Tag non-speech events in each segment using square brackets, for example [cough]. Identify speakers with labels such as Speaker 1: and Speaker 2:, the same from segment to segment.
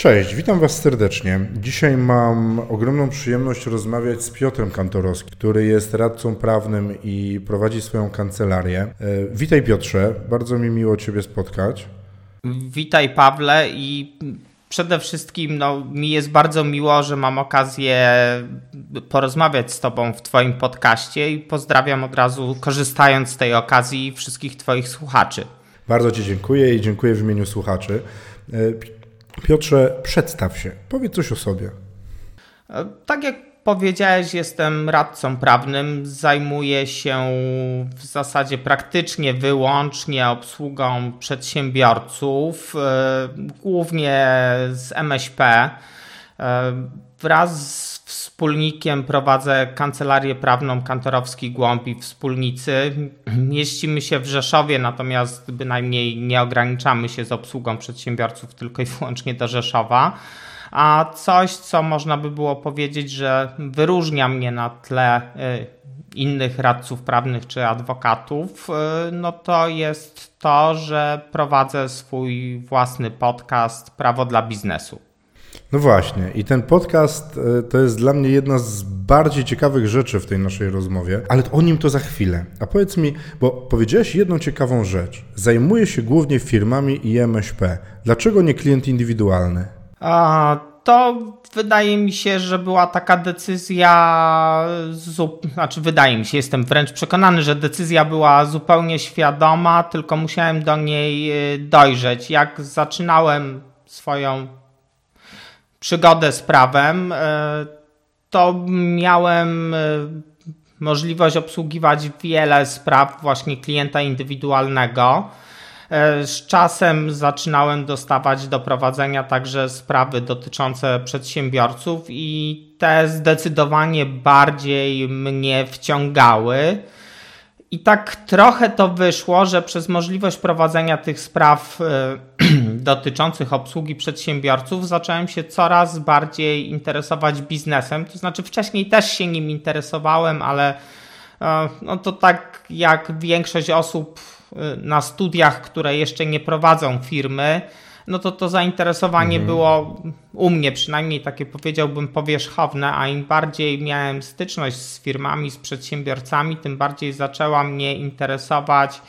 Speaker 1: Cześć, witam Was serdecznie. Dzisiaj mam ogromną przyjemność rozmawiać z Piotrem Kantorowskim, który jest radcą prawnym i prowadzi swoją kancelarię. E, witaj Piotrze, bardzo mi miło Ciebie spotkać.
Speaker 2: Witaj Pawle i przede wszystkim no, mi jest bardzo miło, że mam okazję porozmawiać z Tobą w Twoim podcaście i pozdrawiam od razu, korzystając z tej okazji, wszystkich Twoich słuchaczy.
Speaker 1: Bardzo Ci dziękuję i dziękuję w imieniu słuchaczy. E, Piotrze, przedstaw się, powiedz coś o sobie.
Speaker 2: Tak jak powiedziałeś, jestem radcą prawnym. Zajmuję się w zasadzie praktycznie wyłącznie obsługą przedsiębiorców, e, głównie z MŚP. E, wraz z wspólnikiem prowadzę kancelarię prawną Kantorowski Głąb i Wspólnicy. Mieścimy się w Rzeszowie, natomiast bynajmniej nie ograniczamy się z obsługą przedsiębiorców tylko i wyłącznie do Rzeszowa. A coś, co można by było powiedzieć, że wyróżnia mnie na tle y, innych radców prawnych czy adwokatów, y, no to jest to, że prowadzę swój własny podcast Prawo dla biznesu.
Speaker 1: No właśnie, i ten podcast e, to jest dla mnie jedna z bardziej ciekawych rzeczy w tej naszej rozmowie, ale o nim to za chwilę. A powiedz mi, bo powiedziałeś jedną ciekawą rzecz. Zajmuję się głównie firmami i MŚP. Dlaczego nie klient indywidualny?
Speaker 2: A, to wydaje mi się, że była taka decyzja, znaczy wydaje mi się, jestem wręcz przekonany, że decyzja była zupełnie świadoma, tylko musiałem do niej e, dojrzeć. Jak zaczynałem swoją przygodę z prawem, e, to miałem e, możliwość obsługiwać wiele spraw właśnie klienta indywidualnego. E, z czasem zaczynałem dostawać do prowadzenia także sprawy dotyczące przedsiębiorców i te zdecydowanie bardziej mnie wciągały. I tak trochę to wyszło, że przez możliwość prowadzenia tych spraw [clears throat] dotyczących obsługi przedsiębiorców zacząłem się coraz bardziej interesować biznesem. To znaczy, wcześniej też się nim interesowałem, ale e, no to tak jak większość osób e, na studiach, które jeszcze nie prowadzą firmy, no to to zainteresowanie mhm. było u mnie przynajmniej takie powiedziałbym powierzchowne, a im bardziej miałem styczność z firmami, z przedsiębiorcami, tym bardziej zaczęła mnie interesować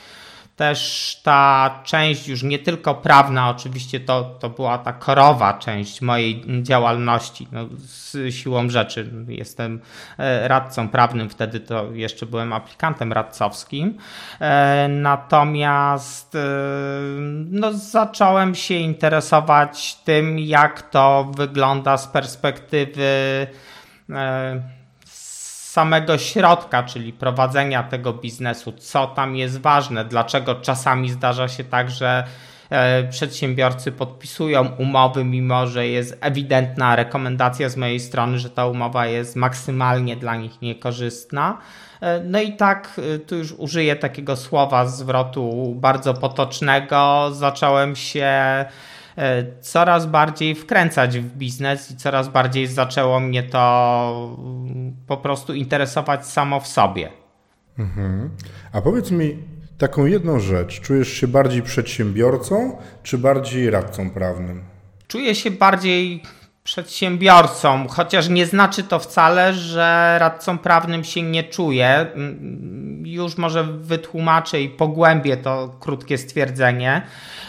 Speaker 2: też ta część już nie tylko prawna, oczywiście to, to była ta korowa część mojej działalności. No, z siłą rzeczy jestem e, radcą prawnym, wtedy to jeszcze byłem aplikantem radcowskim. E, natomiast e, no, zacząłem się interesować tym, jak to wygląda z perspektywy samego środka, czyli prowadzenia tego biznesu, co tam jest ważne, dlaczego czasami zdarza się tak, że e, przedsiębiorcy podpisują umowy, mimo że jest ewidentna rekomendacja z mojej strony, że ta umowa jest maksymalnie dla nich niekorzystna. E, no i tak, e, tu już użyję takiego słowa, zwrotu bardzo potocznego. Zacząłem się coraz bardziej wkręcać w biznes i coraz bardziej zaczęło mnie to mm, po prostu interesować samo w sobie.
Speaker 1: Mhm. A powiedz mi taką jedną rzecz. Czujesz się bardziej przedsiębiorcą czy bardziej radcą prawnym?
Speaker 2: Czuję się bardziej przedsiębiorcą, chociaż nie znaczy to wcale, że radcą prawnym się nie czuję. Mm, już może wytłumaczę i pogłębię to krótkie stwierdzenie.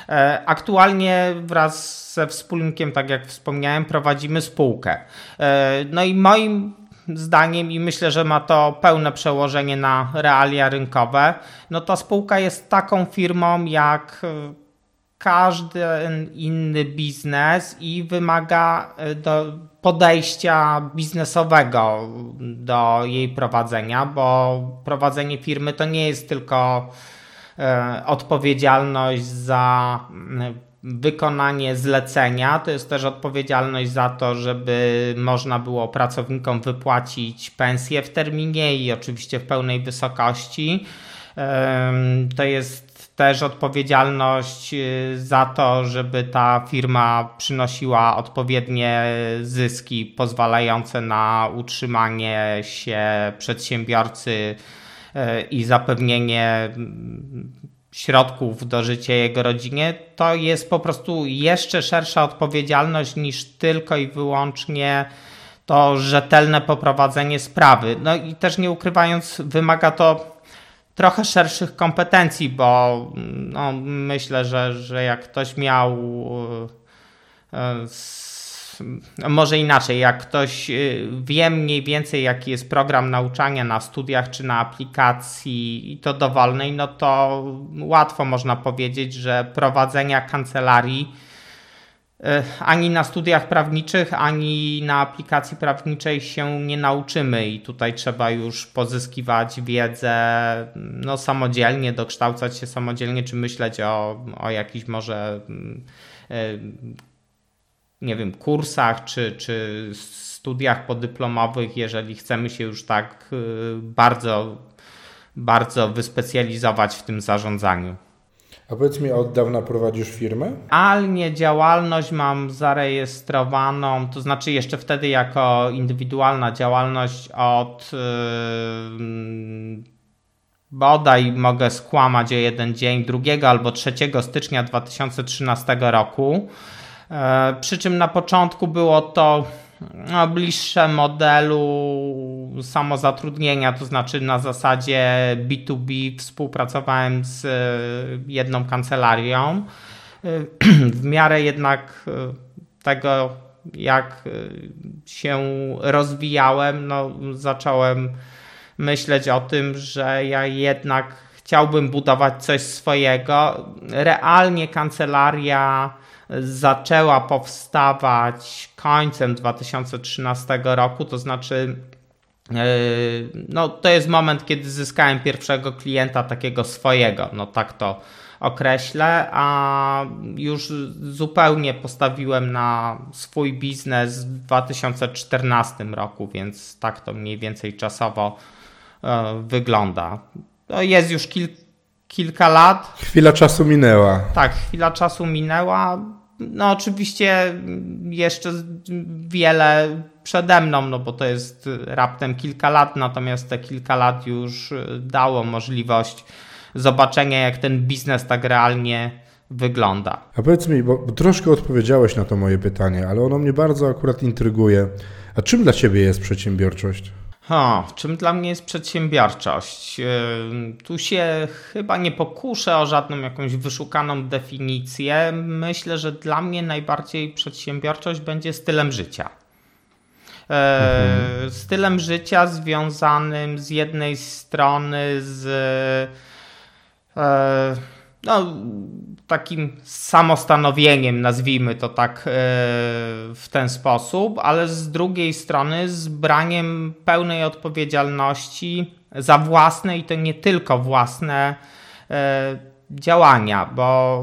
Speaker 2: E, aktualnie wraz ze wspólnikiem, tak jak wspomniałem, prowadzimy spółkę. E, no i moim zdaniem i myślę, że ma to pełne przełożenie na realia rynkowe, no ta spółka jest taką firmą jak każdy inny biznes i wymaga do podejścia biznesowego do jej prowadzenia, bo prowadzenie firmy to nie jest tylko E, odpowiedzialność za wykonanie zlecenia, to jest też odpowiedzialność za to, żeby można było pracownikom wypłacić pensję w terminie i oczywiście w pełnej wysokości. To jest też odpowiedzialność y, za to, żeby ta firma przynosiła odpowiednie zyski pozwalające na utrzymanie się przedsiębiorcy i zapewnienie środków do życia jego rodzinie, to jest po prostu jeszcze szersza odpowiedzialność niż tylko i wyłącznie to rzetelne poprowadzenie sprawy. No i też nie ukrywając, wymaga to trochę szerszych kompetencji, bo no, myślę, że, że jak ktoś miał e, może inaczej, jak ktoś y, wie mniej więcej, jaki jest program nauczania na studiach czy na aplikacji i to dowolnej, no to łatwo można powiedzieć, że prowadzenia kancelarii ani na studiach prawniczych, ani na aplikacji prawniczej się nie nauczymy i tutaj trzeba już pozyskiwać wiedzę no, samodzielnie, dokształcać się samodzielnie, czy myśleć o, o jakichś może y, nie wiem, kursach czy, czy studiach podyplomowych, jeżeli chcemy się już tak y, bardzo, bardzo wyspecjalizować w tym zarządzaniu.
Speaker 1: A powiedz mi, od dawna prowadzisz firmę?
Speaker 2: Realnie działalność mam zarejestrowaną, to znaczy jeszcze wtedy jako indywidualna działalność od yy, bodaj mogę skłamać o jeden dzień, 2 albo 3 stycznia 2013 roku. E, przy czym na początku było to no, bliższe modelu samozatrudnienia, to znaczy na zasadzie B2B współpracowałem z e, jedną kancelarią. E, [clears throat] w miarę jednak tego, jak się rozwijałem, no, zacząłem myśleć o tym, że ja jednak chciałbym budować coś swojego. Realnie kancelaria zaczęła powstawać końcem 2013 roku, to znaczy e, no, to jest moment, kiedy zyskałem pierwszego klienta takiego swojego, no tak to określę, a już zupełnie postawiłem na swój biznes w 2014 roku, więc tak to mniej więcej czasowo e, wygląda. To jest już kil, kilka lat.
Speaker 1: Chwila czasu minęła.
Speaker 2: Tak, chwila czasu minęła. No oczywiście jeszcze wiele przede mną, no bo to jest raptem kilka lat, natomiast te kilka lat już dało możliwość zobaczenia, jak ten biznes tak realnie wygląda.
Speaker 1: A powiedz mi, bo troszkę odpowiedziałeś na to moje pytanie, ale ono mnie bardzo akurat intryguje. A czym dla Ciebie jest przedsiębiorczość?
Speaker 2: Ha, czym dla mnie jest przedsiębiorczość? Tu się chyba nie pokuszę o żadną jakąś wyszukaną definicję. Myślę, że dla mnie najbardziej przedsiębiorczość będzie stylem życia. Mhm. Stylem życia związanym z jednej strony z e, no, takim samostanowieniem, nazwijmy to tak e, w ten sposób, ale z drugiej strony z braniem pełnej odpowiedzialności za własne i to nie tylko własne e, działania, bo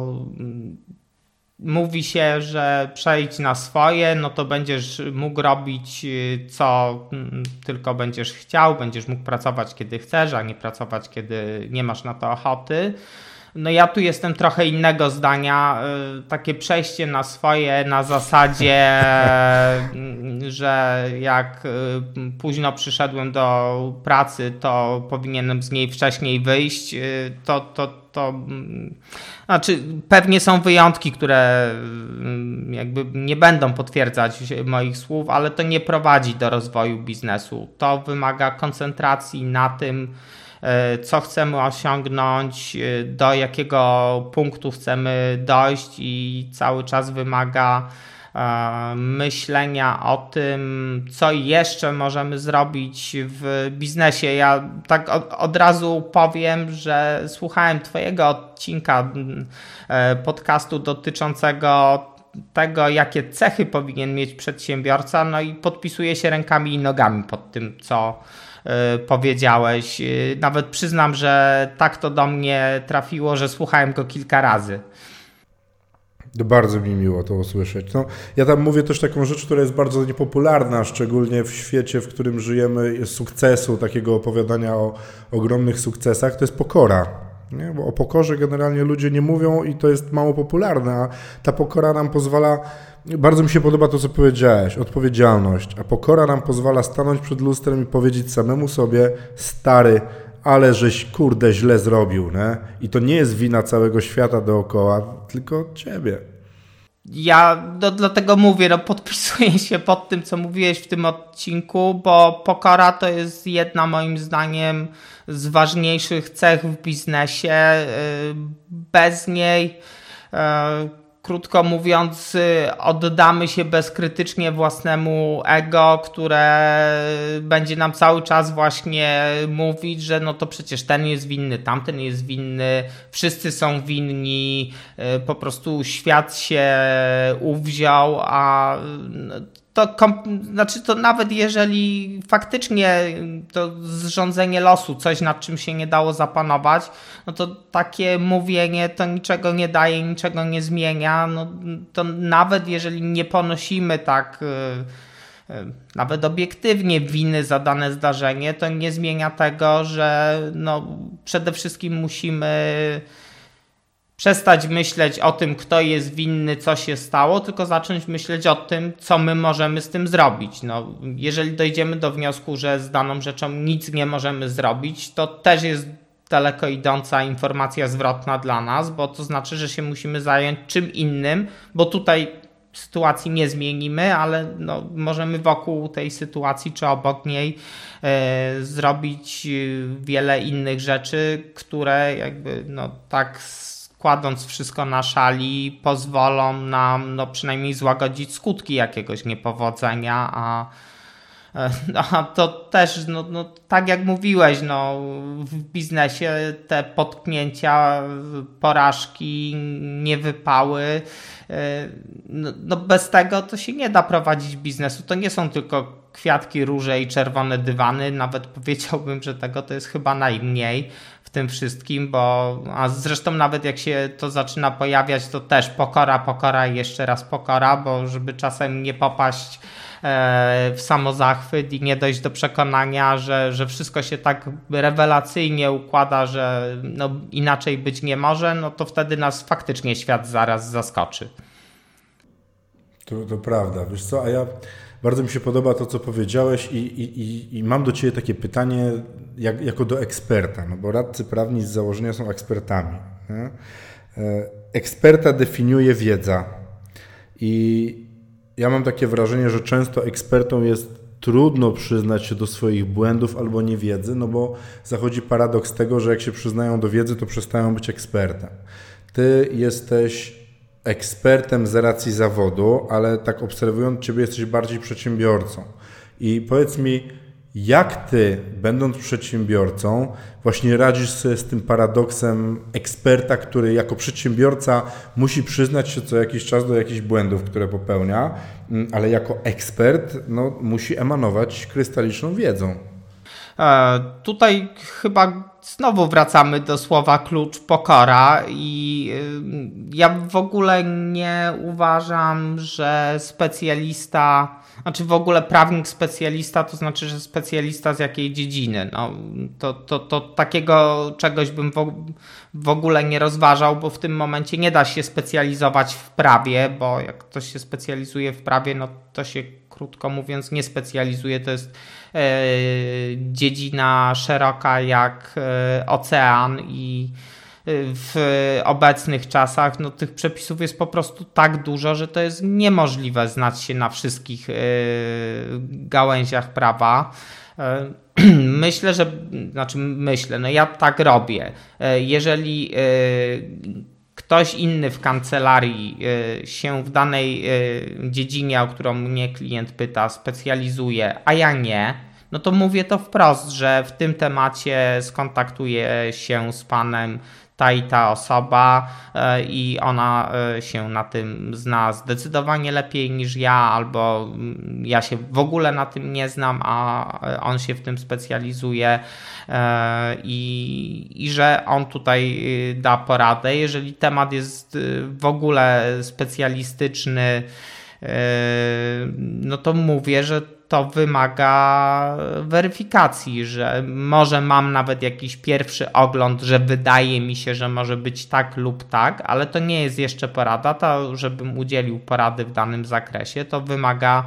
Speaker 2: mówi się, że przejdź na swoje, no to będziesz mógł robić e, co tylko będziesz chciał, będziesz mógł pracować kiedy chcesz, a nie pracować kiedy nie masz na to ochoty. No ja tu jestem trochę innego zdania. Y, takie przejście na swoje na zasadzie, y, [laughs] że jak y, późno przyszedłem do pracy, to powinienem z niej wcześniej wyjść. To, to, to mm, znaczy pewnie są wyjątki, które jakby nie będą potwierdzać moich słów, ale to nie prowadzi do rozwoju biznesu. To wymaga koncentracji na tym, co chcemy osiągnąć, e, do jakiego punktu chcemy dojść i cały czas wymaga e, myślenia o tym, co jeszcze możemy zrobić w biznesie. Ja tak od, od, razu powiem, że słuchałem Twojego odcinka podcastu dotyczącego tego, jakie cechy powinien mieć przedsiębiorca, no i podpisuję się rękami i nogami pod tym, co, E, powiedziałeś. E, nawet przyznam, że tak to do mnie trafiło, że słuchałem go kilka razy.
Speaker 1: Bardzo mi miło to usłyszeć. No, ja tam mówię też taką rzecz, która jest bardzo niepopularna, szczególnie w świecie, w którym żyjemy, sukcesu, takiego opowiadania o ogromnych sukcesach, to jest pokora. Nie? Bo o pokorze generalnie ludzie nie mówią i to jest mało popularne, a ta pokora nam pozwala bardzo mi się podoba to, co powiedziałeś, odpowiedzialność, a pokora nam pozwala stanąć przed lustrem i powiedzieć samemu sobie, stary, ale żeś kurde źle zrobił, nie? I to nie jest wina całego świata dookoła, tylko ciebie.
Speaker 2: Ja no, dlatego mówię, no podpisuję się pod tym, co mówiłeś w tym odcinku, bo pokora to jest jedna moim zdaniem z ważniejszych cech w biznesie. Y, bez niej y, krótko mówiąc, y, oddamy się bezkrytycznie własnemu ego, które będzie nam cały czas właśnie mówić, że no to przecież ten jest winny, tamten jest winny, wszyscy są winni, y, po prostu świat się uwziął, a to, znaczy to nawet jeżeli faktycznie to zrządzenie losu, coś nad czym się nie dało zapanować, no to takie mówienie to niczego nie daje, niczego nie zmienia. No, to nawet jeżeli nie ponosimy tak y, y, nawet obiektywnie winy za dane zdarzenie, to nie zmienia tego, że no, przede wszystkim musimy przestać myśleć o tym, kto jest winny, co się stało, tylko zacząć myśleć o tym, co my możemy z tym zrobić. No, jeżeli dojdziemy do wniosku, że z daną rzeczą nic nie możemy zrobić, to też jest daleko idąca informacja zwrotna dla nas, bo to znaczy, że się musimy zająć czym innym, bo tutaj sytuacji nie zmienimy, ale no, możemy wokół tej sytuacji czy obok niej e, zrobić wiele innych rzeczy, które jakby no, tak kładąc wszystko na szali, pozwolą nam no, przynajmniej złagodzić skutki jakiegoś niepowodzenia, a, e, a to też, no, no, tak jak mówiłeś, no, w biznesie te potknięcia, porażki, niewypały, e, no, no bez tego to się nie da prowadzić biznesu. To nie są tylko kwiatki, róże i czerwone dywany. Nawet powiedziałbym, że tego to jest chyba najmniej tym wszystkim, bo a zresztą nawet jak się to zaczyna pojawiać, to też pokora, pokora i jeszcze raz pokora, bo żeby czasem nie popaść e, w samozachwyt i nie dojść do przekonania, że, że wszystko się tak rewelacyjnie układa, że no, inaczej być nie może, no to wtedy nas faktycznie świat zaraz zaskoczy.
Speaker 1: To, to prawda. Wiesz co, a ja bardzo mi się podoba to, co powiedziałeś i, i, i, mam do Ciebie takie pytanie jak, jako do eksperta, no bo radcy prawni z założenia są ekspertami. Nie? E, eksperta definiuje wiedza i ja mam takie wrażenie, że często ekspertom jest trudno przyznać się do swoich błędów albo niewiedzy, no bo zachodzi paradoks tego, że jak się przyznają do wiedzy, to przestają być ekspertem. Ty jesteś ekspertem z racji zawodu, ale tak obserwując Ciebie jesteś bardziej przedsiębiorcą. I powiedz mi, jak Ty, będąc przedsiębiorcą, właśnie radzisz sobie z tym paradoksem eksperta, który jako przedsiębiorca musi przyznać się co jakiś czas do jakichś błędów, które popełnia, mm, ale jako ekspert no, musi emanować krystaliczną wiedzą.
Speaker 2: E, tutaj chyba znowu wracamy do słowa klucz pokora i y, ja w ogóle nie uważam, że specjalista, znaczy w ogóle prawnik specjalista to znaczy, że specjalista z jakiej dziedziny. No, to, to, to takiego czegoś bym w ogóle nie rozważał, bo w tym momencie nie da się specjalizować w prawie, bo jak ktoś się specjalizuje w prawie, no to się krótko mówiąc nie specjalizuje. To jest dziedzina szeroka jak e, ocean i e, w obecnych czasach no, tych przepisów jest po prostu tak dużo, że to jest niemożliwe znać się na wszystkich gałęziach prawa. [clears throat] Myślę, że, znaczy myślę, no ja tak robię. Jeżeli ktoś inny w kancelarii y, się w danej y, dziedzinie, o którą mnie klient pyta, specjalizuje, a ja nie, no to mówię to wprost, że w tym temacie skontaktuję się z panem ta i ta osoba e, i ona e, się na tym zna zdecydowanie lepiej niż ja, albo mm, ja się w ogóle na tym nie znam, a e, on się w tym specjalizuje i, i że on tutaj da poradę. Jeżeli temat jest w ogóle specjalistyczny, no to mówię, że to wymaga weryfikacji, że może mam nawet jakiś pierwszy ogląd, że wydaje mi się, że może być tak lub tak, ale to nie jest jeszcze porada, to żebym udzielił porady w danym zakresie, to wymaga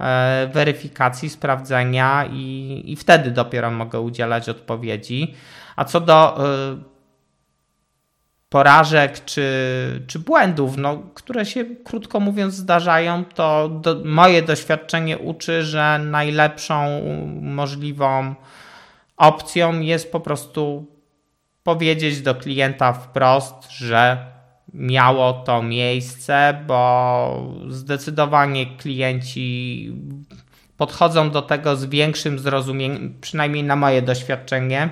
Speaker 2: e, weryfikacji, sprawdzenia i, i wtedy dopiero mogę udzielać odpowiedzi. A co do e, porażek czy, czy błędów, no, które się krótko mówiąc zdarzają, to do, moje doświadczenie uczy, że najlepszą możliwą opcją jest po prostu powiedzieć do klienta wprost, że miało to miejsce, bo zdecydowanie klienci podchodzą do tego z większym zrozumieniem, przynajmniej na moje doświadczenie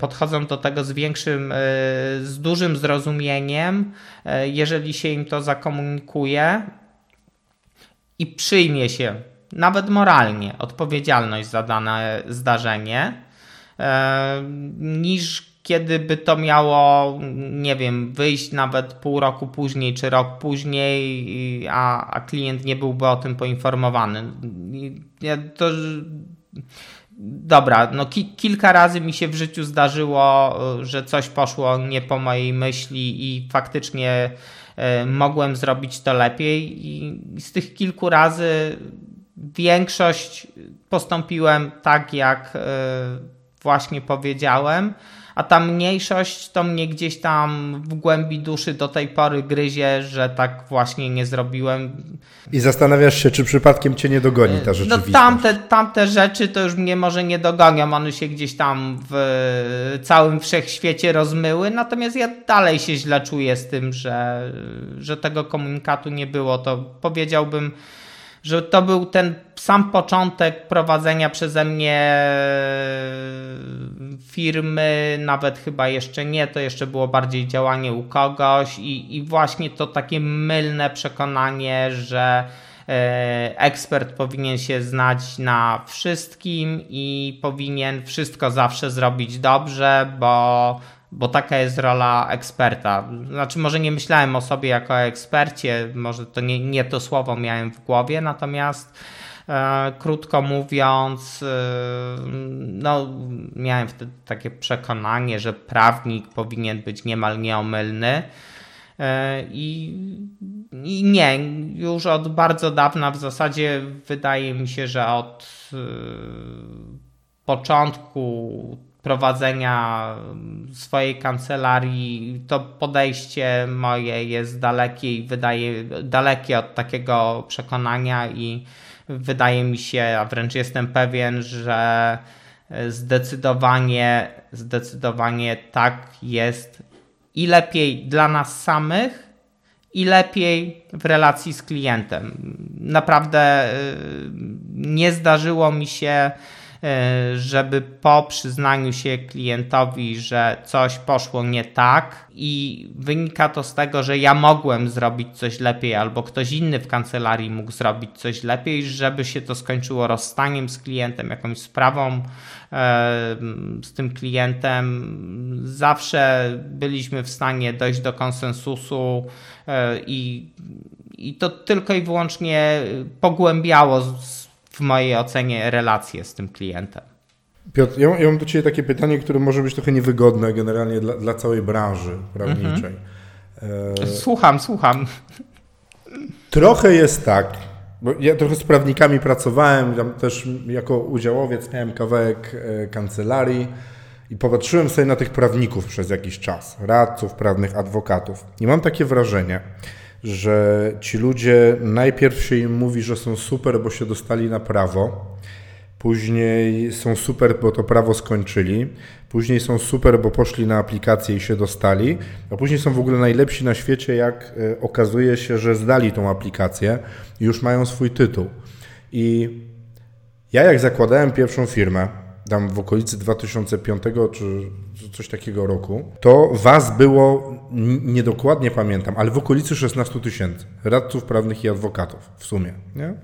Speaker 2: podchodzą do tego z większym, e, z dużym zrozumieniem, e, jeżeli się im to zakomunikuje i przyjmie się nawet moralnie odpowiedzialność za dane zdarzenie, niż kiedy by to miało, nie wiem, wyjść nawet pół roku później czy rok później, a, a klient nie byłby o tym poinformowany. To dobra, no ki kilka razy mi się w życiu zdarzyło, e, że coś poszło nie po mojej myśli i faktycznie y, mogłem zrobić to lepiej i z tych kilku razy większość postąpiłem tak, jak y, właśnie powiedziałem a ta mniejszość to mnie gdzieś tam w głębi duszy do tej pory gryzie, że tak właśnie nie zrobiłem.
Speaker 1: I zastanawiasz się, czy przypadkiem cię nie dogoni ta no rzeczywistość.
Speaker 2: No tamte, tamte rzeczy to już mnie może nie dogonią, one się gdzieś tam w całym wszechświecie rozmyły, natomiast ja dalej się źle czuję z tym, że, że tego komunikatu nie było, to powiedziałbym że to był ten sam początek prowadzenia przeze mnie e, firmy, nawet chyba jeszcze nie, to jeszcze było bardziej działanie u kogoś i, i właśnie to takie mylne przekonanie, że e, ekspert powinien się znać na wszystkim i powinien wszystko zawsze zrobić dobrze, bo bo taka jest rola eksperta. Znaczy, może nie myślałem o sobie jako ekspercie, może to nie, nie to słowo miałem w głowie, natomiast e, krótko mówiąc, e, no, miałem wtedy takie przekonanie, że prawnik powinien być niemal nieomylny. E, I, I nie, już od bardzo dawna w zasadzie wydaje mi się, że od e, początku prowadzenia swojej kancelarii, to podejście moje jest dalekie i wydaje dalekie od takiego przekonania i wydaje mi się, a wręcz jestem pewien, że zdecydowanie, zdecydowanie tak jest i lepiej dla nas samych, i lepiej w relacji z klientem. Naprawdę y, nie zdarzyło mi się żeby po przyznaniu się klientowi, że coś poszło nie tak i wynika to z tego, że ja mogłem zrobić coś lepiej albo ktoś inny w kancelarii mógł zrobić coś lepiej, żeby się to skończyło rozstaniem z klientem, jakąś sprawą e, z tym klientem. Zawsze byliśmy w stanie dojść do konsensusu e, i, i to tylko i wyłącznie pogłębiało w mojej ocenie relacje z tym klientem.
Speaker 1: Piotr, ja, ja mam do Ciebie takie pytanie, które może być trochę niewygodne generalnie dla, dla całej branży prawniczej.
Speaker 2: Mhm. E... Słucham, słucham.
Speaker 1: Trochę jest tak, bo ja trochę z prawnikami pracowałem, tam też jako udziałowiec miałem kawałek e, kancelarii i popatrzyłem sobie na tych prawników przez jakiś czas, radców prawnych, adwokatów. I mam takie wrażenie, że ci ludzie najpierw się im mówi, że są super, bo się dostali na prawo, później są super, bo to prawo skończyli, później są super, bo poszli na aplikację i się dostali, a później są w ogóle najlepsi na świecie, jak e, okazuje się, że zdali tą aplikację i już mają swój tytuł. I ja jak zakładałem pierwszą firmę, tam w okolicy 2005 czy coś takiego roku, to was było, niedokładnie pamiętam, ale w okolicy 16 tysięcy radców prawnych i adwokatów w sumie. Nie?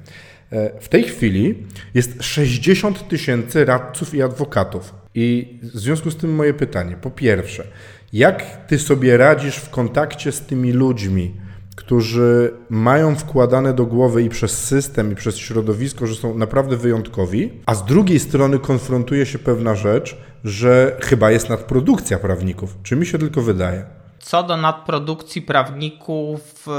Speaker 1: E, w tej chwili jest 60 tysięcy radców i adwokatów. I w związku z tym moje pytanie, po pierwsze, jak ty sobie radzisz w kontakcie z tymi ludźmi, którzy mają wkładane do głowy i przez system, i przez środowisko, że są naprawdę wyjątkowi, a z drugiej strony konfrontuje się pewna rzecz, że chyba jest nadprodukcja prawników. Czy mi się tylko wydaje?
Speaker 2: Co do nadprodukcji prawników, e,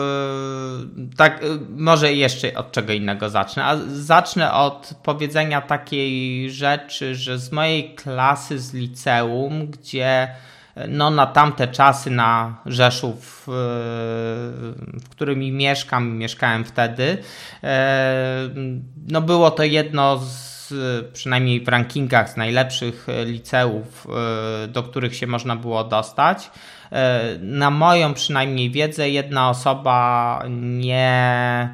Speaker 2: tak, e, może jeszcze od czego innego zacznę. A zacznę od powiedzenia takiej rzeczy, że z mojej klasy z liceum, gdzie no, na tamte czasy na Rzeszów, e, w którym mieszkam, mieszkałem wtedy, no było to jedno z przynajmniej w rankingach z najlepszych liceów, do których się można było dostać. E, na moją przynajmniej wiedzę, jedna osoba nie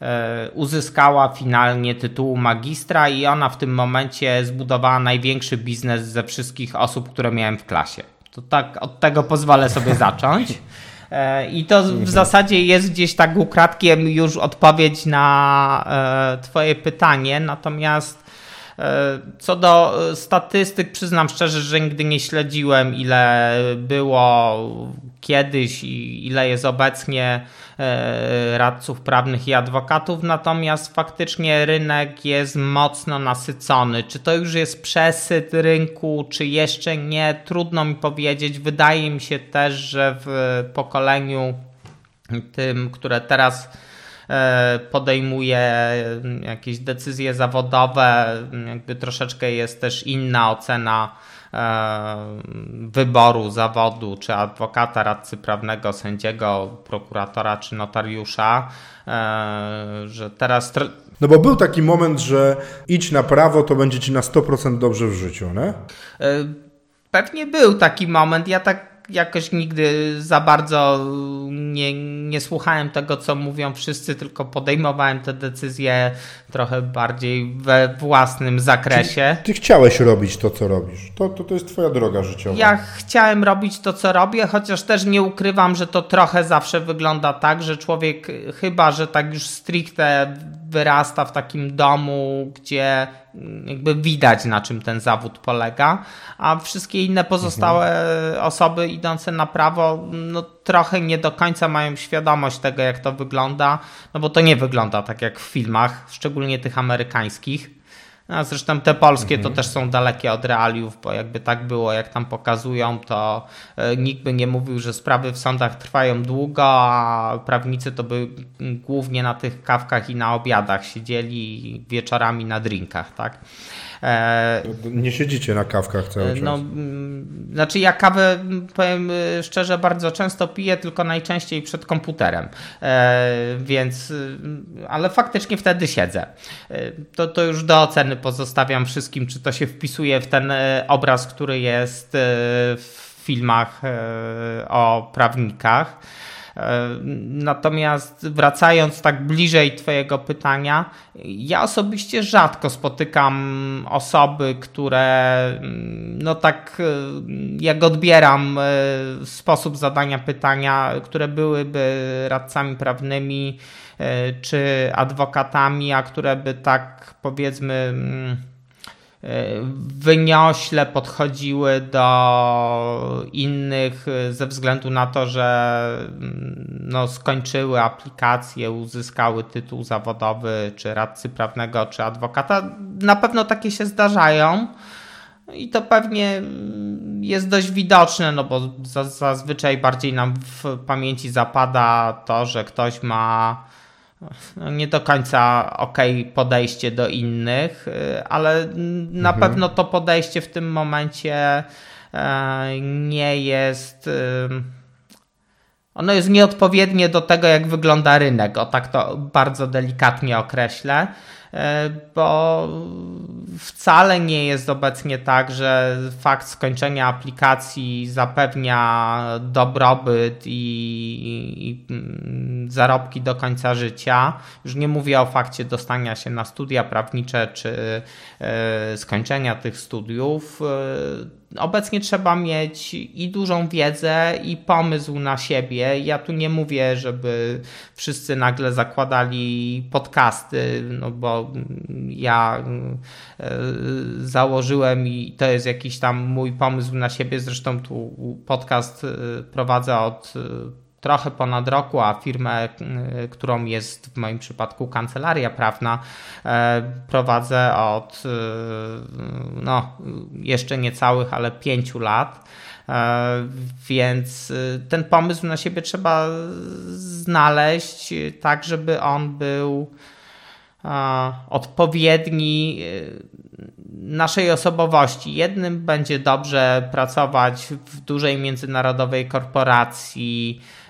Speaker 2: e, uzyskała finalnie tytułu magistra i ona w tym momencie zbudowała największy biznes ze wszystkich osób, które miałem w klasie. To tak od tego pozwolę sobie [laughs] zacząć. E, I to w zasadzie jest gdzieś tak ukradkiem już odpowiedź na Twoje pytanie. Natomiast E, co do e, statystyk, przyznam szczerze, że nigdy nie śledziłem, ile było kiedyś i ile jest obecnie e, radców prawnych i adwokatów, natomiast faktycznie rynek jest mocno nasycony. Czy to już jest przesyt rynku, czy jeszcze nie, trudno mi powiedzieć. Wydaje mi się też, że w pokoleniu tym, które teraz E, podejmuje mm, jakieś decyzje zawodowe, jakby troszeczkę jest też inna ocena e, wyboru zawodu, czy adwokata, radcy prawnego, sędziego, prokuratora, czy notariusza, e, że teraz.
Speaker 1: No bo był taki moment, że idź na prawo, to będzie ci na 100% dobrze w życiu, nie?
Speaker 2: Pewnie był taki moment. Ja tak jakoś nigdy za bardzo nie, nie słuchałem tego, co mówią wszyscy, tylko podejmowałem te decyzje trochę bardziej we własnym zakresie.
Speaker 1: Ty, ty chciałeś robić to, co robisz. To, to, to jest twoja droga życiowa.
Speaker 2: Ja chciałem robić to, co robię, chociaż też nie ukrywam, że to trochę zawsze wygląda tak, że człowiek chyba, że tak już stricte wyrasta w takim domu, gdzie jakby widać na czym ten zawód polega, a wszystkie inne pozostałe mhm. osoby idące na prawo, no trochę nie do końca mają świadomość tego, jak to wygląda, no bo to nie wygląda tak jak w filmach, szczególnie tych amerykańskich. A zresztą te polskie mhm. to też są dalekie od realiów, bo jakby tak było, jak tam pokazują, to e, nikt by nie mówił, że sprawy w sądach trwają długo, a prawnicy to by głównie na tych kawkach i na obiadach siedzieli wieczorami na drinkach, tak?
Speaker 1: E, nie siedzicie na kawkach cały czas. No,
Speaker 2: znaczy ja kawę, powiem szczerze, bardzo często piję, tylko najczęściej przed komputerem, e, więc, ale faktycznie wtedy siedzę. E, to, to już do oceny pozostawiam wszystkim, czy to się wpisuje w ten obraz, który jest w filmach o prawnikach. Natomiast wracając tak bliżej Twojego pytania, ja osobiście rzadko spotykam osoby, które, mm, no tak jak odbieram e, sposób zadania pytania, które byłyby radcami prawnymi e, czy adwokatami, a które by tak powiedzmy mm, wyniośle podchodziły do innych ze względu na to, że mm, no, skończyły aplikację, uzyskały tytuł zawodowy, czy radcy prawnego, czy adwokata. Na pewno takie się zdarzają. I to pewnie jest dość widoczne, no bo zazwyczaj bardziej nam w pamięci zapada to, że ktoś ma nie do końca ok podejście do innych, y, ale na mhm. pewno to podejście w tym momencie e, nie jest. Y, ono jest nieodpowiednie do tego, jak wygląda rynek. O tak to bardzo delikatnie określę. E, bo wcale nie jest obecnie tak, że fakt skończenia aplikacji zapewnia dobrobyt i, i, i, mm, zarobki do końca życia. Już nie mówię o fakcie dostania się na studia prawnicze czy e, skończenia tych studiów. E, obecnie trzeba mieć i dużą wiedzę, i pomysł na siebie. Ja tu nie mówię, żeby wszyscy nagle zakładali podcasty, no bo ja e, założyłem i to jest jakiś tam mój pomysł na siebie. Zresztą tu podcast e, prowadzę od e, trochę ponad roku, a firmę, którą jest w moim przypadku kancelaria prawna, prowadzę od no, jeszcze niecałych, ale pięciu lat. Więc ten pomysł na siebie trzeba znaleźć tak, żeby on był odpowiedni naszej osobowości. Jednym będzie dobrze pracować w dużej międzynarodowej korporacji e,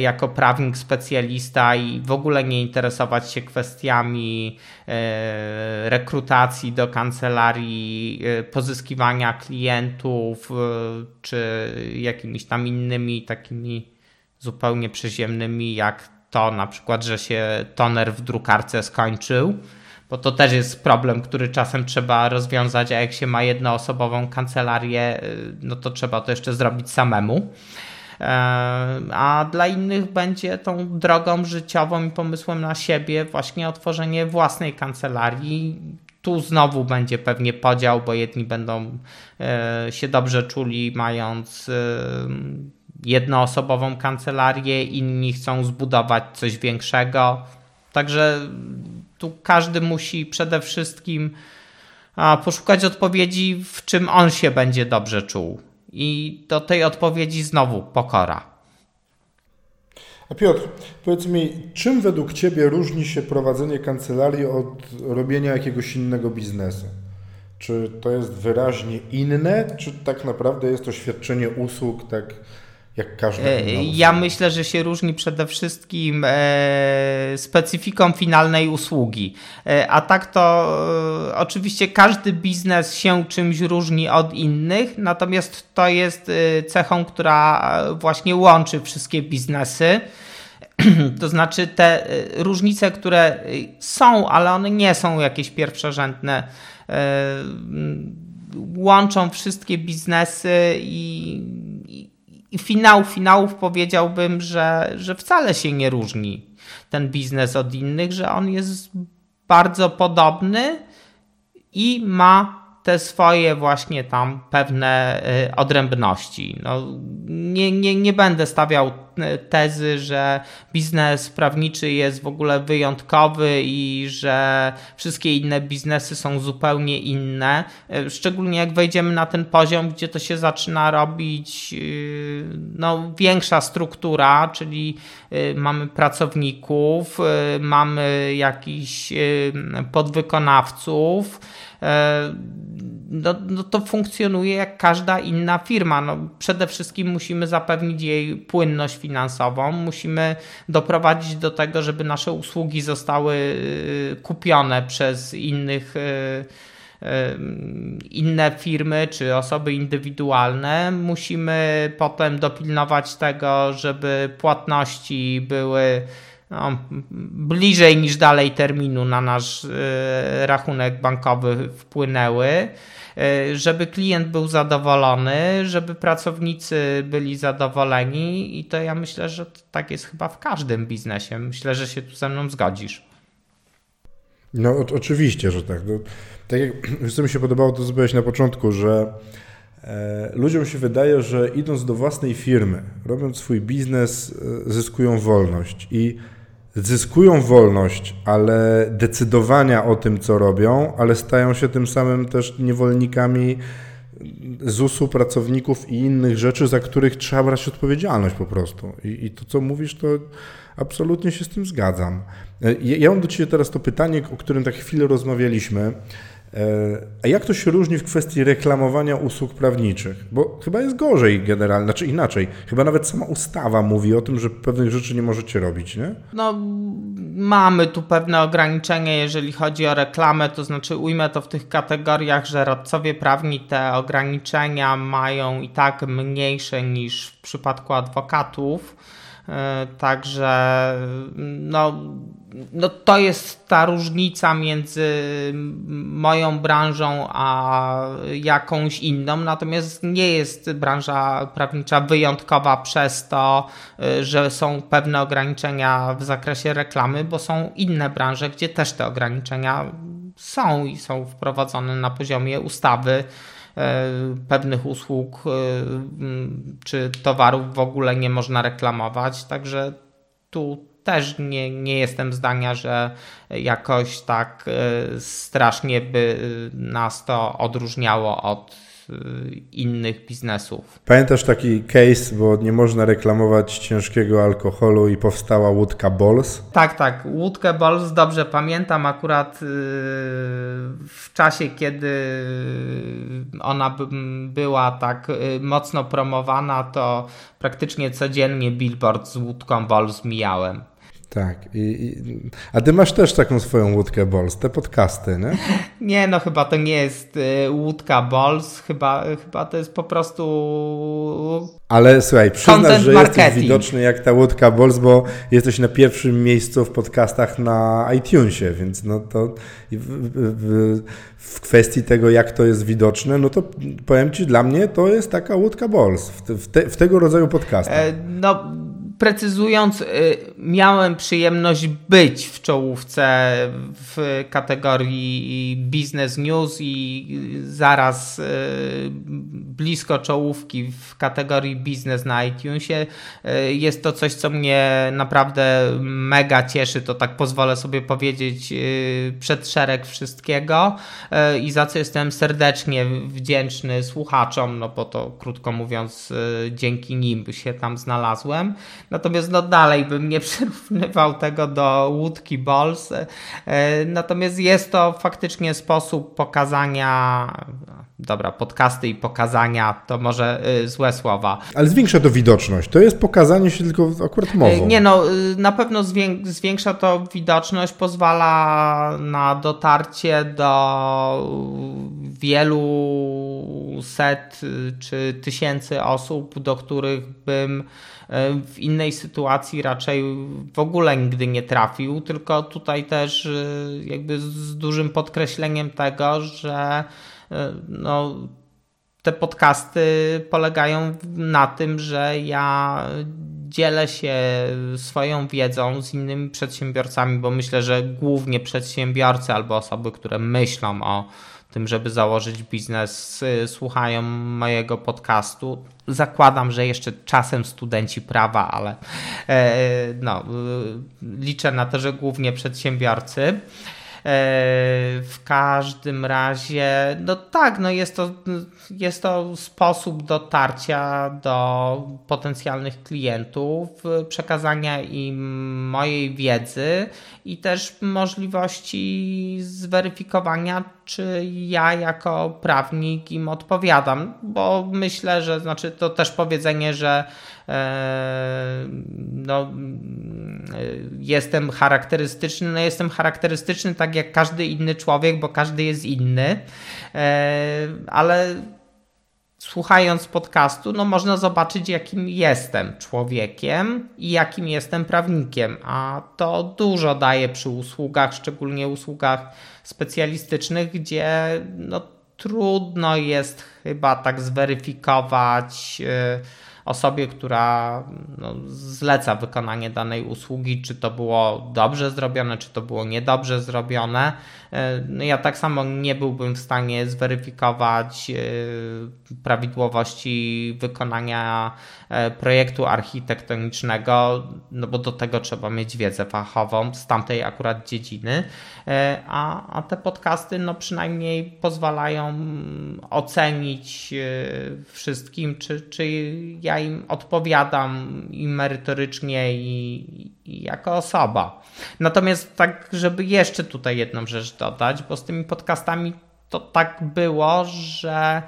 Speaker 2: jako prawnik specjalista i w ogóle nie interesować się kwestiami e, rekrutacji do kancelarii, e, pozyskiwania klientów czy jakimiś tam innymi takimi zupełnie przyziemnymi, jak to na przykład, że się toner w drukarce skończył bo to też jest problem, który czasem trzeba rozwiązać, a jak się ma jednoosobową kancelarię, no to trzeba to jeszcze zrobić samemu. E, a dla innych będzie tą drogą życiową i pomysłem na siebie właśnie otworzenie własnej kancelarii. Tu znowu będzie pewnie podział, bo jedni będą e, się dobrze czuli, mając e, jednoosobową kancelarię, inni chcą zbudować coś większego. Także tu każdy musi przede wszystkim poszukać odpowiedzi, w czym on się będzie dobrze czuł. I do tej odpowiedzi znowu pokora.
Speaker 1: A Piotr, powiedz mi, czym według Ciebie różni się prowadzenie kancelarii od robienia jakiegoś innego biznesu? Czy to jest wyraźnie inne, czy tak naprawdę jest to świadczenie usług tak jak każda
Speaker 2: e, Ja myślę, że się różni przede wszystkim e, specyfiką finalnej usługi. E, a tak to oczywiście każdy biznes się czymś różni od innych, natomiast to jest cechą, która właśnie łączy wszystkie biznesy. [clears throat] To znaczy te różnice, które są, ale one nie są jakieś pierwszorzędne, łączą wszystkie biznesy i finał finałów powiedziałbym, że, że wcale się nie różni ten biznes od innych, że on jest bardzo podobny i ma te swoje właśnie tam pewne y, odrębności. No, nie, nie, nie będę stawiał y, tezy, że biznes prawniczy jest w ogóle wyjątkowy i że wszystkie inne biznesy są zupełnie inne. Y, szczególnie jak wejdziemy na ten poziom, gdzie to się zaczyna robić no, większa struktura, czyli mamy pracowników, mamy jakichś podwykonawców no, no to funkcjonuje jak każda inna firma. No, przede wszystkim musimy zapewnić jej płynność finansową, musimy doprowadzić do tego, żeby nasze usługi zostały y, kupione przez innych y, y, inne firmy czy osoby indywidualne. Musimy potem dopilnować tego, żeby płatności były no, bliżej niż dalej terminu na nasz rachunek bankowy wpłynęły. E, żeby klient był zadowolony, żeby pracownicy byli zadowoleni i to ja myślę, że tak jest chyba w każdym biznesie. Myślę, że się tu ze mną zgodzisz.
Speaker 1: No o, oczywiście, że tak. No, tak jak co mi się podobało, to co na początku, że e, ludziom się wydaje, że idąc do własnej firmy, robiąc swój biznes, e, zyskują wolność i zyskują wolność, ale decydowania o tym, co robią, ale stają się tym samym też niewolnikami ZUS-u, pracowników i innych rzeczy, za których trzeba brać odpowiedzialność po prostu. I, i to, co mówisz, to absolutnie się z tym zgadzam. Ja, ja mam do Ciebie teraz to pytanie, o którym tak chwilę rozmawialiśmy. E, a jak to się różni w kwestii reklamowania usług prawniczych? Bo chyba jest gorzej generalnie, znaczy inaczej. Chyba nawet sama ustawa mówi o tym, że pewnych rzeczy nie możecie robić, nie?
Speaker 2: No, mamy tu pewne ograniczenia, jeżeli chodzi o reklamę, to znaczy ujmę to w tych kategoriach, że radcowie prawni te ograniczenia mają i tak mniejsze niż w przypadku adwokatów. E, także no no to jest ta różnica między moją branżą a jakąś inną, natomiast nie jest branża prawnicza wyjątkowa przez to, że są pewne ograniczenia w zakresie reklamy, bo są inne branże, gdzie też te ograniczenia są i są wprowadzone na poziomie ustawy pewnych usług czy towarów w ogóle nie można reklamować. Także tu też nie, nie jestem zdania, że jakoś tak strasznie by nas to odróżniało od innych biznesów.
Speaker 1: Pamiętasz taki case, bo nie można reklamować ciężkiego alkoholu i powstała łódka Bols?
Speaker 2: Tak, tak. Łódkę Bols dobrze pamiętam akurat y, w czasie, kiedy ona była tak y, mocno promowana, to praktycznie codziennie billboard z łódką Bols mijałem.
Speaker 1: Tak. I, i, a ty masz też taką swoją łódkę Bols, te podcasty, nie? [laughs]
Speaker 2: Nie, no chyba to nie jest y, łódka Bols, chyba, chyba to jest po prostu.
Speaker 1: Ale słuchaj, przyznasz, że marketing. jesteś widoczny jak ta łódka Bols, bo jesteś na pierwszym miejscu w podcastach na iTunesie, więc no to w, w, w kwestii tego, jak to jest widoczne, no to powiem ci, dla mnie to jest taka łódka Bols w, w, te, w tego rodzaju podcastach. E,
Speaker 2: no precyzując, y, miałem przyjemność być w czołówce w kategorii Business News i zaraz y, blisko czołówki w kategorii Business na iTunesie. Y, jest to coś, co mnie naprawdę mega cieszy, to tak pozwolę sobie powiedzieć przed szereg wszystkiego i za co jestem serdecznie wdzięczny słuchaczom, no bo to krótko mówiąc dzięki nim się tam znalazłem. Natomiast no dalej bym nie [laughs] przyrównywał tego do łódki Balls. E, natomiast jest to faktycznie sposób pokazania dobra, podcasty i pokazania to może y, złe słowa.
Speaker 1: Ale zwiększa to widoczność. To jest pokazanie się tylko akurat mową.
Speaker 2: Y, nie no, y, na pewno zwiększa to widoczność, pozwala na dotarcie do wielu set czy tysięcy osób, do których bym w innej sytuacji raczej w ogóle nigdy nie trafił, tylko tutaj też jakby z dużym podkreśleniem tego, że no, te podcasty polegają na tym, że ja dzielę się swoją wiedzą z innymi przedsiębiorcami, bo myślę, że głównie przedsiębiorcy albo osoby, które myślą o tym, żeby założyć biznes, słuchają mojego podcastu. Zakładam, że jeszcze czasem studenci prawa, ale e, no, liczę na to, że głównie przedsiębiorcy. E, w każdym razie, no tak, no jest to, jest to sposób dotarcia do potencjalnych klientów, przekazania im mojej wiedzy i też możliwości zweryfikowania, czy ja jako prawnik im odpowiadam, bo myślę, że znaczy to też powiedzenie, że e, no, jestem charakterystyczny, no jestem charakterystyczny tak jak każdy inny człowiek, bo każdy jest inny, e, ale słuchając podcastu, no można zobaczyć, jakim jestem człowiekiem i jakim jestem prawnikiem, a to dużo daje przy usługach, szczególnie usługach specjalistycznych, gdzie no, trudno jest chyba tak zweryfikować. Yy, osobie, która no, zleca wykonanie danej usługi, czy to było dobrze zrobione, czy to było niedobrze zrobione. E, no ja tak samo nie byłbym w stanie zweryfikować e, prawidłowości wykonania e, projektu architektonicznego, no bo do tego trzeba mieć wiedzę fachową z tamtej akurat dziedziny, a, a te podcasty no przynajmniej pozwalają ocenić wszystkim, czy, czy ja im odpowiadam i merytorycznie i, i jako osoba. Natomiast tak, żeby jeszcze tutaj jedną rzecz dodać, bo z tymi podcastami to tak było, że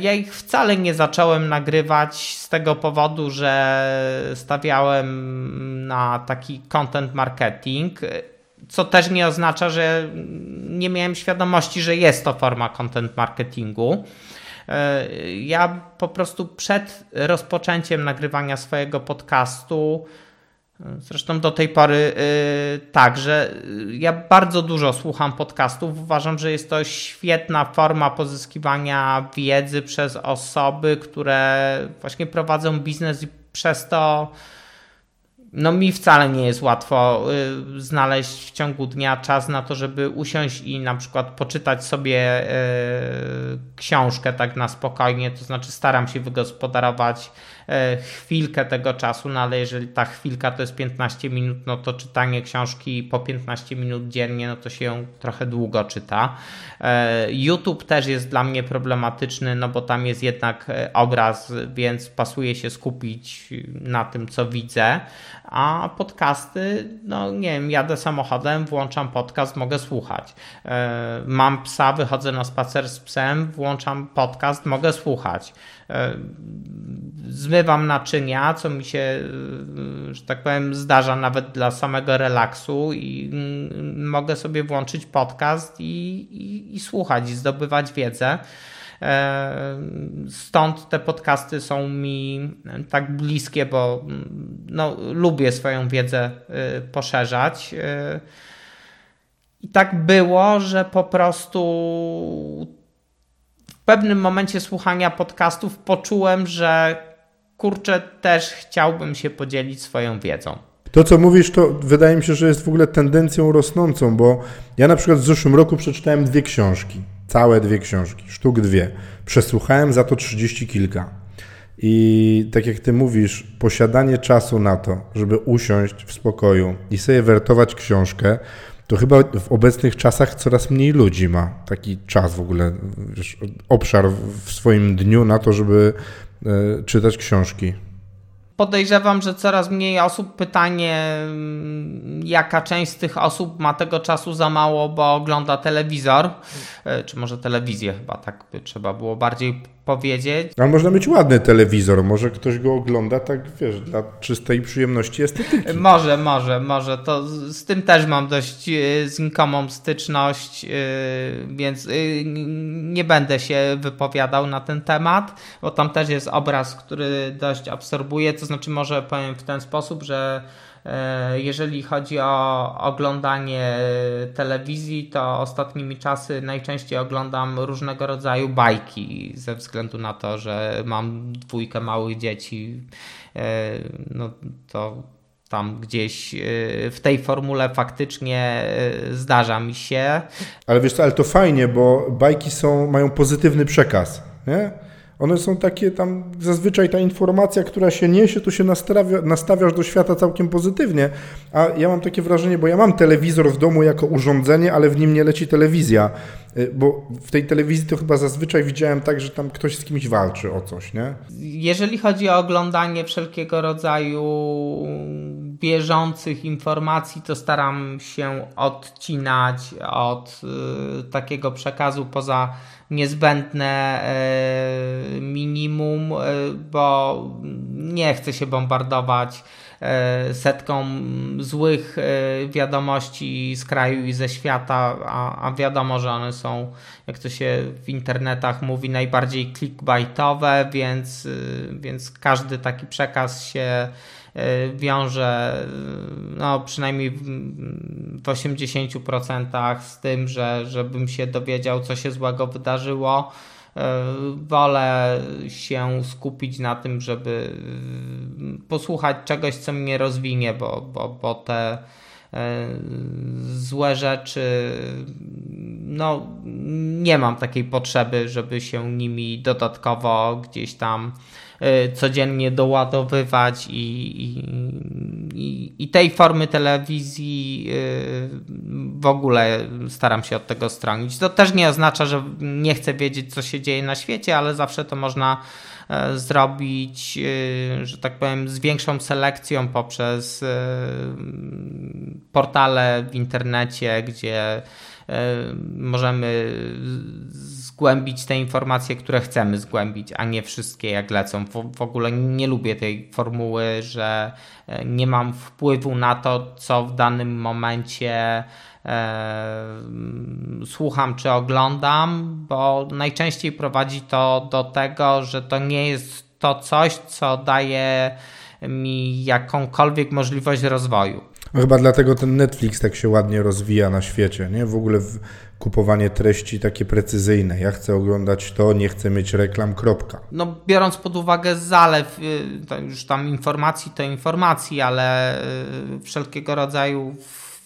Speaker 2: ja ich wcale nie zacząłem nagrywać z tego powodu, że stawiałem na taki content marketing, co też nie oznacza, że nie miałem świadomości, że jest to forma content marketingu. Ja po prostu przed rozpoczęciem nagrywania swojego podcastu Zresztą do tej pory yy, tak, że ja bardzo dużo słucham podcastów. Uważam, że jest to świetna forma pozyskiwania wiedzy przez osoby, które właśnie prowadzą biznes i przez to no mi wcale nie jest łatwo y, znaleźć w ciągu dnia czas na to, żeby usiąść i na przykład poczytać sobie y, książkę tak na spokojnie, to znaczy staram się wygospodarować chwilkę tego czasu, no ale jeżeli ta chwilka to jest 15 minut, no to czytanie książki po 15 minut dziennie, no to się ją trochę długo czyta. YouTube też jest dla mnie problematyczny, no bo tam jest jednak obraz, więc pasuje się skupić na tym, co widzę a podcasty, no nie wiem, jadę samochodem, włączam podcast, mogę słuchać. E, mam psa, wychodzę na spacer z psem, włączam podcast, mogę słuchać. E, zmywam naczynia, co mi się, e, że tak powiem, zdarza nawet dla samego relaksu i mm, mogę sobie włączyć podcast i, i, i słuchać, i zdobywać wiedzę. E, stąd te podcasty są mi tak bliskie, bo no, lubię swoją wiedzę poszerzać. I tak było, że po prostu pewnym momencie słuchania podcastów poczułem, że kurczę, też chciałbym się podzielić swoją wiedzą.
Speaker 1: To, co mówisz, to wydaje mi się, że jest w ogóle tendencją rosnącą, bo ja na przykład w zeszłym roku przeczytałem dwie książki. Całe dwie książki, sztuk dwie. Przesłuchałem za to trzydzieści kilka. I tak jak ty mówisz, posiadanie czasu na to, żeby usiąść w spokoju i sobie wertować książkę, to chyba w obecnych czasach coraz mniej ludzi ma taki czas w ogóle, wiesz, obszar w swoim dniu na to, żeby e, czytać książki.
Speaker 2: Podejrzewam, że coraz mniej osób. Pytanie, mm, jaka część z tych osób ma tego czasu za mało, bo ogląda telewizor, e, czy może telewizję, chyba tak by trzeba było bardziej powiedzieć.
Speaker 1: A można mieć ładny telewizor, może ktoś go ogląda tak, wiesz, dla czystej przyjemności estetyki. [laughs]
Speaker 2: Może, może, może. To z tym też mam dość e, znikomą styczność, e, więc e, nie będę się wypowiadał na ten temat, bo tam też jest obraz, który dość absorbuje, to znaczy może powiem w ten sposób, że jeżeli chodzi o oglądanie telewizji, to ostatnimi czasy najczęściej oglądam różnego rodzaju bajki ze względu na to, że mam dwójkę małych dzieci. E, no to tam gdzieś e, w tej formule faktycznie zdarza mi się.
Speaker 1: Ale wiesz co, ale to fajnie, bo bajki są, mają pozytywny przekaz. Nie? One są takie tam, zazwyczaj ta informacja, która się niesie, to się nastawia, nastawiasz do świata całkiem pozytywnie. A ja mam takie wrażenie, bo ja mam telewizor w domu jako urządzenie, ale w nim nie leci telewizja. Y, bo w tej telewizji to chyba zazwyczaj widziałem tak, że tam ktoś z kimś walczy o coś, nie?
Speaker 2: Jeżeli chodzi o oglądanie wszelkiego rodzaju bieżących informacji, to staram się odcinać od y, takiego przekazu poza niezbędne e, minimum, e, bo nie chcę się bombardować setką złych wiadomości z kraju i ze świata, a, a wiadomo, że one są, jak to się w internetach mówi, najbardziej clickbaitowe, więc, więc każdy taki przekaz się E, wiąże no, przynajmniej w 80% z tym, że żebym się dowiedział, co się złego wydarzyło. E, wolę się skupić na tym, żeby posłuchać czegoś, co mnie rozwinie, bo, bo, bo te e, złe rzeczy, no nie mam takiej potrzeby, żeby się nimi dodatkowo gdzieś tam codziennie doładowywać i, i, i, tej formy telewizji y, w ogóle staram się od tego stronić. To też nie oznacza, że nie chcę wiedzieć, co się dzieje na świecie, ale zawsze to można e, zrobić, że tak powiem, z większą selekcją poprzez portale w internecie, gdzie e, możemy zgłębić te informacje, które chcemy zgłębić, a nie wszystkie jak lecą. W, w ogóle nie lubię tej formuły, że e, nie mam wpływu na to, co w danym momencie e, słucham czy oglądam, bo najczęściej prowadzi to do tego, że to nie jest to coś, co daje mi jakąkolwiek możliwość rozwoju.
Speaker 1: No chyba dlatego ten Netflix tak się ładnie rozwija na świecie, nie? W ogóle w kupowanie treści takie precyzyjne. Ja chcę oglądać to, nie chcę mieć reklam, kropka.
Speaker 2: No biorąc pod uwagę zalew y, już tam informacji to informacji, ale y, wszelkiego rodzaju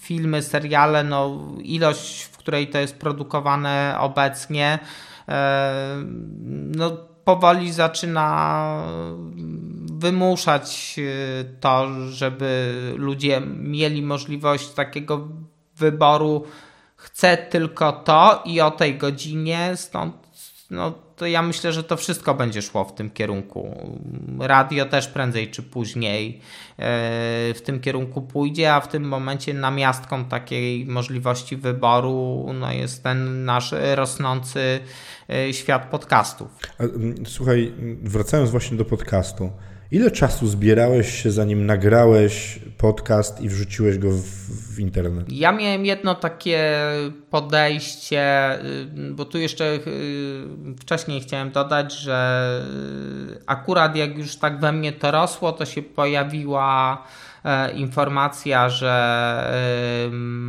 Speaker 2: filmy, seriale, no ilość, w której to jest produkowane obecnie, e, no powoli zaczyna wymuszać e, to, żeby ludzie mieli możliwość takiego wyboru. Chcę tylko to i o tej godzinie, stąd no, to ja myślę, że to wszystko będzie szło w tym kierunku. Radio też prędzej czy później e, w tym kierunku pójdzie, a w tym momencie namiastką takiej możliwości wyboru no, jest ten nasz rosnący e, świat podcastów.
Speaker 1: Słuchaj, wracając właśnie do podcastu. Ile czasu zbierałeś się, zanim nagrałeś podcast i wrzuciłeś go w, w, internet?
Speaker 2: Ja miałem jedno takie podejście, y, bo tu jeszcze y, wcześniej chciałem dodać, że y, akurat jak już tak we mnie to rosło, to się pojawiła e, informacja, że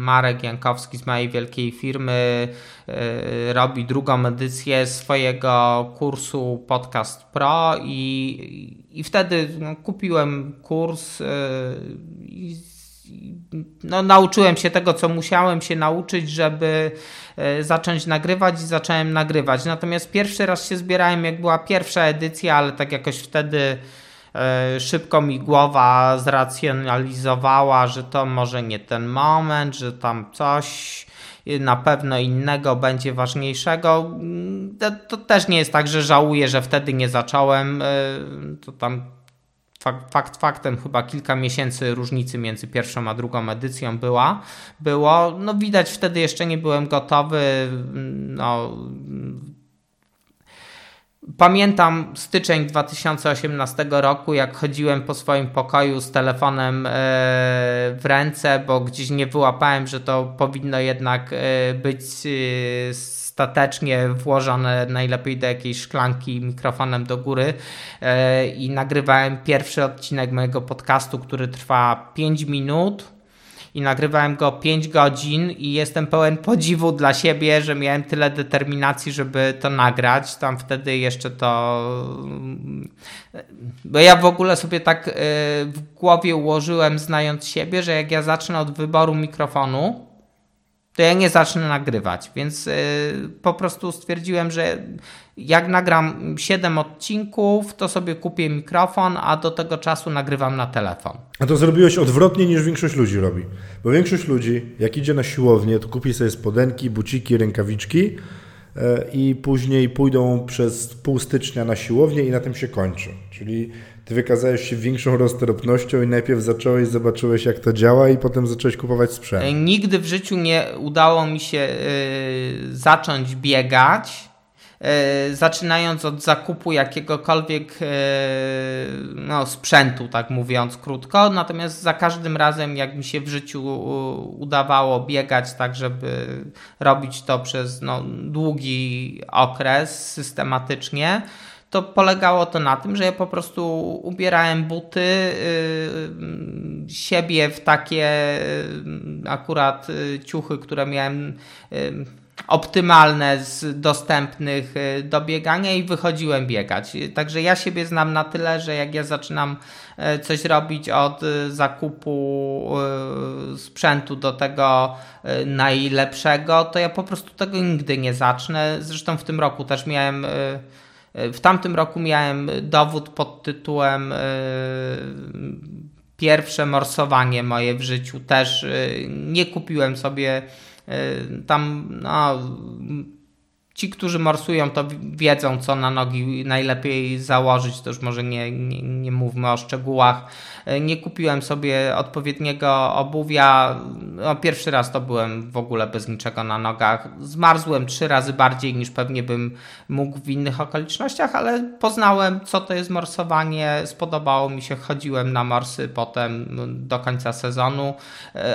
Speaker 2: Marek Jankowski z mojej wielkiej firmy robi drugą edycję swojego kursu Podcast Pro i i wtedy no, kupiłem kurs yy, i no, nauczyłem się tego, co musiałem się nauczyć, żeby yy, zacząć nagrywać i zacząłem nagrywać. Natomiast pierwszy raz się zbierałem, jak była pierwsza edycja, ale tak jakoś wtedy szybko mi głowa zracjonalizowała, że to może nie ten moment, że tam coś na pewno innego będzie ważniejszego. To, to, też nie jest tak, że żałuję, że wtedy nie zacząłem. E, to tam fakt, fakt faktem chyba kilka miesięcy różnicy między pierwszą a drugą edycją była, było. No widać wtedy jeszcze nie byłem gotowy. No, Pamiętam styczeń 2018 roku, jak chodziłem po swoim pokoju z telefonem e, w ręce, bo gdzieś nie wyłapałem, że to powinno jednak e, być e, statecznie włożone najlepiej do jakiejś szklanki mikrofonem do góry. I nagrywałem pierwszy odcinek mojego podcastu, który trwa 5 minut i nagrywałem go 5 godzin i jestem pełen podziwu dla siebie, że miałem tyle determinacji, żeby to nagrać. Tam wtedy jeszcze to. Bo ja w ogóle sobie tak y, w głowie ułożyłem, znając siebie, że jak ja zacznę od wyboru mikrofonu, to ja nie zacznę nagrywać. Więc y, po prostu stwierdziłem, że jak nagram 7 odcinków, to sobie kupię mikrofon, a do tego czasu nagrywam na telefon.
Speaker 1: A to zrobiłeś odwrotnie niż większość ludzi robi. Bo większość ludzi, jak idzie na siłownię, to kupi sobie spodenki, buciki, rękawiczki e, i później pójdą przez pół stycznia na siłownię i na tym się kończy. Czyli ty wykazałeś się większą roztropnością i najpierw zacząłeś, zobaczyłeś jak to działa i potem zacząłeś kupować sprzęt.
Speaker 2: E, nigdy w życiu nie udało mi się yy, zacząć biegać, yy, zaczynając od zakupu jakiegokolwiek yy, no, sprzętu, tak mówiąc krótko. Natomiast za każdym razem, jak mi się w życiu udawało biegać, tak żeby robić to przez no, długi okres systematycznie, to polegało to na tym, że ja po prostu ubierałem buty yy, siebie w takie yy, akurat ciuchy, które miałem y, optymalne z dostępnych y, do biegania i wychodziłem biegać. Także ja siebie znam na tyle, że jak ja zaczynam y, coś robić od zakupu sprzętu do tego najlepszego, to ja po prostu tego nigdy nie zacznę. Zresztą w tym roku też miałem w tamtym roku miałem dowód pod tytułem e, pierwsze morsowanie moje w życiu. Też e, nie kupiłem sobie e, tam no, ci, którzy morsują, to wiedzą, co na nogi najlepiej założyć. To już może nie, nie, nie mówmy o szczegółach. Nie kupiłem sobie odpowiedniego obuwia. No, pierwszy raz to byłem w ogóle bez niczego na nogach. Zmarzłem trzy razy bardziej niż pewnie bym mógł w innych okolicznościach, ale poznałem, co to jest morsowanie. Spodobało mi się, chodziłem na morsy potem do końca sezonu.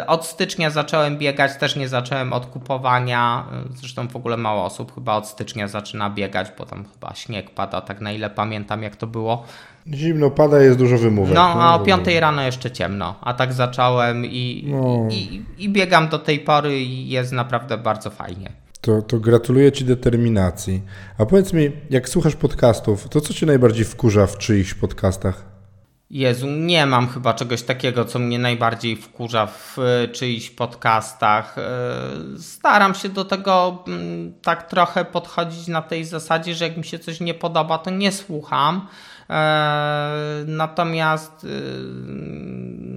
Speaker 2: Od stycznia zacząłem biegać, też nie zacząłem od kupowania. Zresztą w ogóle mało osób chyba chyba od stycznia zaczyna biegać, bo tam chyba śnieg pada, tak na ile pamiętam jak to było.
Speaker 1: Zimno pada, jest dużo wymówek.
Speaker 2: No, a o 5 rano jeszcze ciemno, a tak zacząłem i, no. i, i biegam do tej pory i jest naprawdę bardzo fajnie.
Speaker 1: To, to gratuluję Ci determinacji. A powiedz mi, jak słuchasz podcastów, to co Cię najbardziej wkurza w czyichś podcastach?
Speaker 2: Jezu, nie mam chyba czegoś takiego, co mnie najbardziej wkurza w e, czyichś podcastach. E, staram się do tego mm, tak trochę podchodzić na tej zasadzie, że jak mi się coś nie podoba, to nie słucham. E, natomiast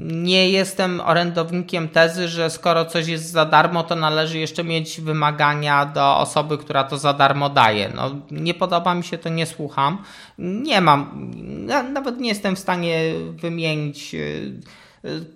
Speaker 2: nie jestem orędownikiem tezy, że skoro coś jest za darmo, to należy jeszcze mieć wymagania do osoby, która to za darmo daje. No, nie podoba mi się to, nie słucham. Nie mam, nawet nie jestem w stanie wymienić. E,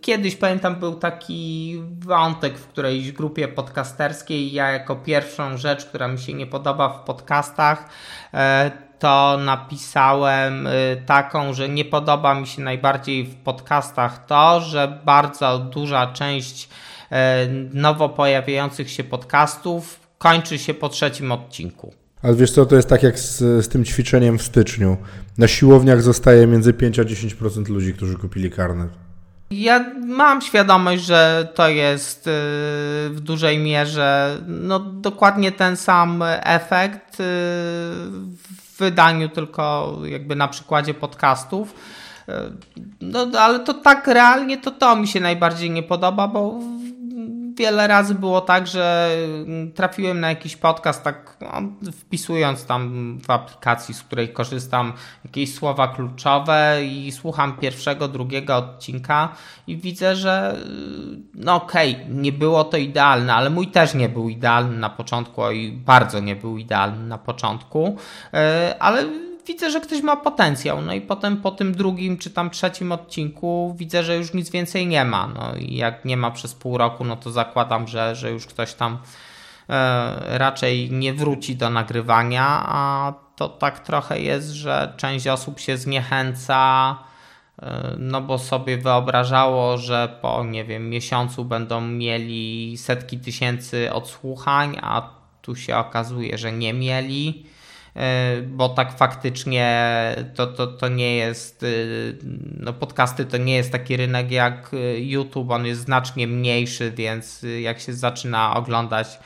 Speaker 2: kiedyś pamiętam, był taki wątek w którejś grupie podcasterskiej. Ja, jako pierwszą rzecz, która mi się nie podoba w podcastach, e, to napisałem y, taką, że nie podoba mi się najbardziej w podcastach to, że bardzo duża część y, nowo pojawiających się podcastów kończy się po trzecim odcinku.
Speaker 1: Ale wiesz co, to jest tak jak z, z tym ćwiczeniem w styczniu. Na siłowniach zostaje między 5 a 10% ludzi, którzy kupili karnet.
Speaker 2: Ja mam świadomość, że to jest y, w dużej mierze no, dokładnie ten sam efekt wydaniu, tylko jakby na przykładzie podcastów. E, no, ale to tak realnie to to mi się najbardziej nie podoba, bo wiele razy było tak, że trafiłem na jakiś podcast, tak no, wpisując tam w aplikacji, z której korzystam, jakieś słowa kluczowe i słucham pierwszego, drugiego odcinka i widzę, że no okej, okay, nie było to idealne, ale mój też nie był idealny na początku i bardzo nie był idealny na początku, e, ale widzę, że ktoś ma potencjał. No i potem po tym drugim czy tam trzecim odcinku widzę, że już nic więcej nie ma. No i jak nie ma przez pół roku, no to zakładam, że, że już ktoś tam e, raczej nie wróci do nagrywania, a to tak trochę jest, że część osób się zniechęca. E, no bo sobie wyobrażało, że po nie wiem, miesiącu będą mieli setki tysięcy odsłuchań, a tu się okazuje, że nie mieli. E, bo tak faktycznie to, to, to nie jest, e, no podcasty to nie jest taki rynek jak e, YouTube, on jest znacznie mniejszy, więc jak się zaczyna oglądać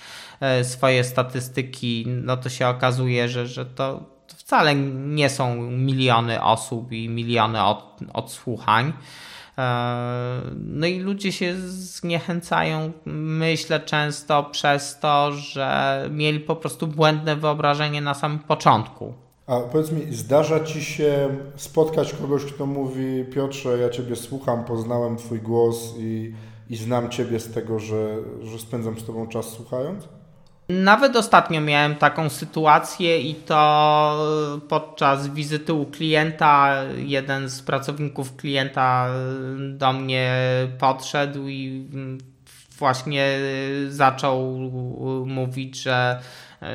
Speaker 2: swoje statystyki, no to się okazuje, że, że to wcale nie są miliony osób i miliony od, odsłuchań. E, no i ludzie się zniechęcają, myślę często przez to, że mieli po prostu błędne wyobrażenie na samym początku.
Speaker 1: A powiedz mi, zdarza ci się spotkać kogoś, kto mówi: Piotrze, ja ciebie słucham, poznałem twój głos i, i znam ciebie z tego, że, że spędzam z tobą czas słuchając?
Speaker 2: Nawet ostatnio miałem taką sytuację i to podczas wizyty u klienta jeden z pracowników klienta do mnie podszedł i właśnie zaczął mówić, że e,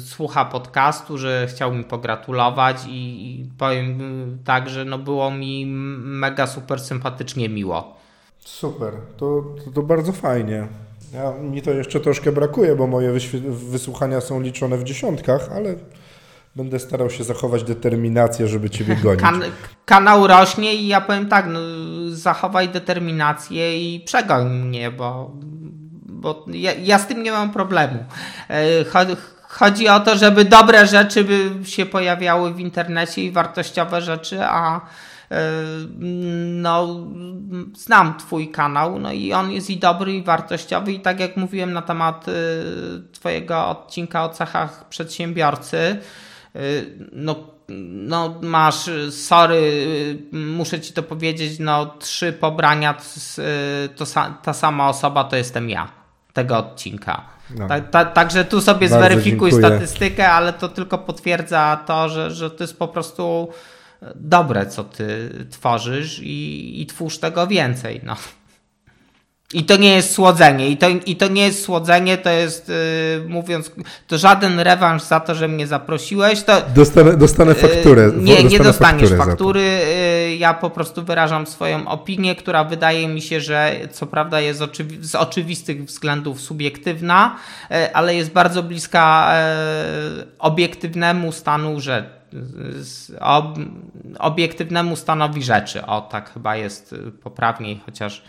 Speaker 2: słucha podcastu, że chciał mi pogratulować i powiem tak, że no było mi mega super sympatycznie miło.
Speaker 1: Super, to, to, to bardzo fajnie. Ja, mi to jeszcze troszkę brakuje, bo moje wysłuchania są liczone w dziesiątkach, ale będę starał się zachować determinację, żeby Ciebie [laughs] gonić. Kan
Speaker 2: kanał rośnie i ja powiem tak, no, zachowaj determinację i przegoń mnie, bo, bo ja, ja z tym nie mam problemu. E, chodzi o to, żeby dobre rzeczy by się pojawiały w internecie i wartościowe rzeczy, a no, znam Twój kanał, no i on jest i dobry, i wartościowy, i tak jak mówiłem na temat e, Twojego odcinka o cechach przedsiębiorcy, e, no, no masz, sorry, muszę Ci to powiedzieć, no trzy pobrania, to ta sama osoba to jestem ja, tego odcinka. No. Ta, ta, także tu sobie Bardzo zweryfikuj dziękuję. statystykę, ale to tylko potwierdza to, że, że to jest po prostu dobre, co ty tworzysz i, i twórz tego więcej. No. I to nie jest słodzenie. I to, i to nie jest słodzenie, to jest, yy, mówiąc, to żaden rewanż za to, że mnie zaprosiłeś. To,
Speaker 1: dostanę, dostanę fakturę.
Speaker 2: Yy, nie, nie dostaniesz faktury. Yy, ja po prostu wyrażam swoją opinię, która wydaje mi się, że co prawda jest oczywi z oczywistych względów subiektywna, yy, ale jest bardzo bliska yy, obiektywnemu stanu rzeczy. Ob, obiektywnemu stanowi rzeczy. O, tak chyba jest poprawniej, chociaż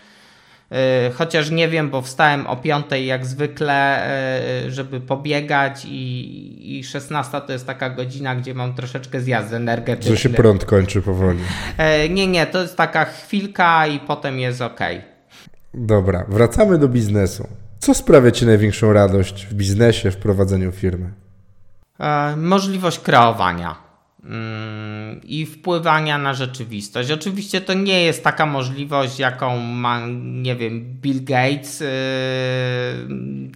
Speaker 2: E, chociaż nie wiem, bo wstałem o 5 jak zwykle, e, żeby pobiegać i, i 16 to jest taka godzina, gdzie mam troszeczkę zjazd energetyczny.
Speaker 1: Że się prąd kończy powoli.
Speaker 2: E, nie, nie, to jest taka chwilka i potem jest ok.
Speaker 1: Dobra, wracamy do biznesu. Co sprawia Ci największą radość w biznesie, w prowadzeniu firmy?
Speaker 2: Możliwość kreowania i wpływania na rzeczywistość. Oczywiście to nie jest taka możliwość, jaką ma, nie wiem, Bill Gates yy,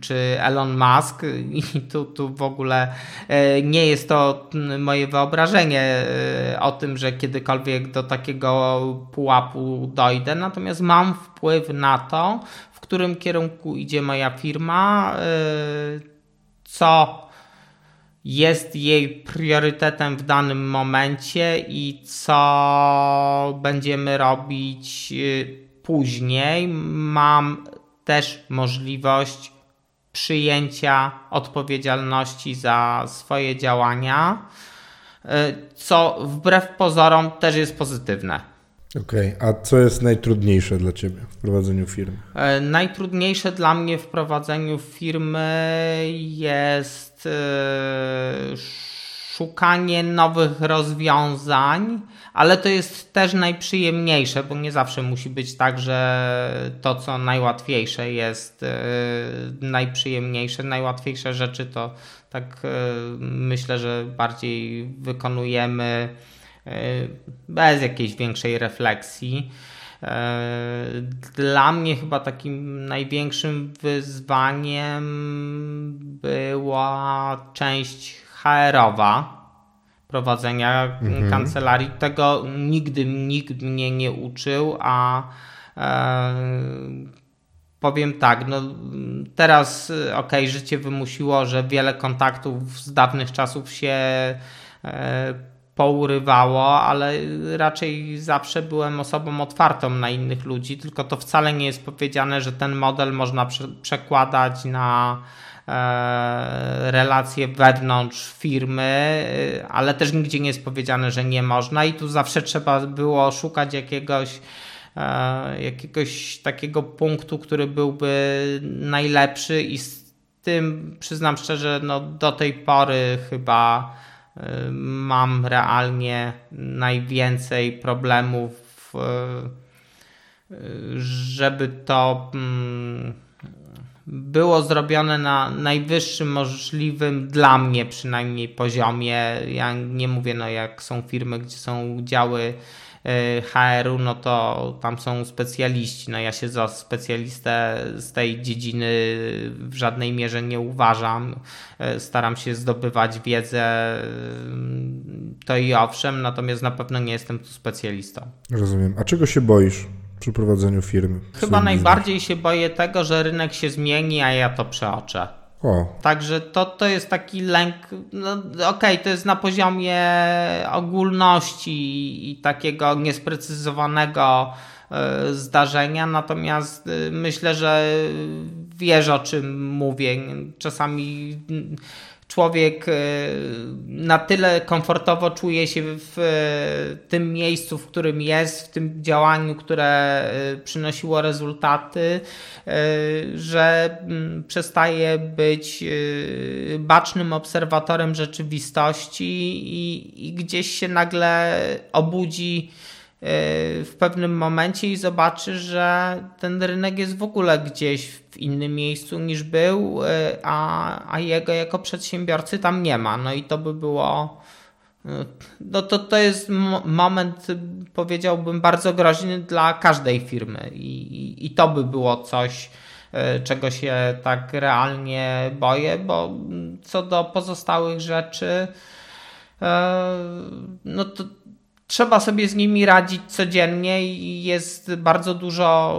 Speaker 2: czy Elon Musk i tu, tu w ogóle yy, nie jest to moje wyobrażenie yy, o tym, że kiedykolwiek do takiego pułapu dojdę, natomiast mam wpływ na to, w którym kierunku idzie moja firma, yy, co jest jej priorytetem w danym momencie i co będziemy robić y, później. Mam też możliwość przyjęcia odpowiedzialności za swoje działania, y, co wbrew pozorom też jest pozytywne.
Speaker 1: Okej, okay. a co jest najtrudniejsze dla Ciebie w prowadzeniu firmy?
Speaker 2: E, najtrudniejsze dla mnie w prowadzeniu firmy jest e, szukanie nowych rozwiązań, ale to jest też najprzyjemniejsze, bo nie zawsze musi być tak, że to, co najłatwiejsze jest e, najprzyjemniejsze. Najłatwiejsze rzeczy to tak myślę, że bardziej wykonujemy bez jakiejś większej refleksji. E, dla mnie chyba takim największym wyzwaniem była część HR-owa prowadzenia mhm. kancelarii. Tego nigdy nikt mnie nie uczył, a e, powiem tak, no teraz ok, życie wymusiło, że wiele kontaktów z dawnych czasów się e, pourywało, ale raczej zawsze byłem osobą otwartą na innych ludzi, tylko to wcale nie jest powiedziane, że ten model można prze przekładać na e, relacje wewnątrz firmy, e, ale też nigdzie nie jest powiedziane, że nie można i tu zawsze trzeba było szukać jakiegoś e, jakiegoś takiego punktu, który byłby najlepszy i z tym przyznam szczerze, no do tej pory chyba mam realnie najwięcej problemów, żeby to mm, było zrobione na najwyższym możliwym dla mnie przynajmniej poziomie. Ja nie mówię, no jak są firmy, gdzie są działy HR-u, no to tam są specjaliści. No ja się za specjalistę z tej dziedziny w żadnej mierze nie uważam. E, staram się zdobywać wiedzę, e, to i owszem, natomiast na pewno nie jestem tu specjalistą.
Speaker 1: Rozumiem. A czego się boisz? przy prowadzeniu firmy?
Speaker 2: Chyba najbardziej się boję tego, że rynek się zmieni, a ja to przeoczę. O. Także to, to jest taki lęk, no okej, okay, to jest na poziomie ogólności i takiego niesprecyzowanego e, zdarzenia, natomiast e, myślę, że wiesz o czym mówię. Czasami człowiek e, na tyle komfortowo czuje się w e, tym miejscu, w którym jest, w tym działaniu, które e, przynosiło rezultaty, że mm, przestaje być bacznym obserwatorem rzeczywistości i, i gdzieś się nagle obudzi w pewnym momencie i zobaczy, że ten rynek jest w ogóle gdzieś w innym miejscu niż był, e, a, a jego jako przedsiębiorcy tam nie ma. No i to by było. E, no to, to jest moment, powiedziałbym, bardzo groźny dla każdej firmy, i, i, i to by było coś, czego się tak realnie boję, bo co do pozostałych rzeczy, no to trzeba sobie z nimi radzić codziennie i jest bardzo dużo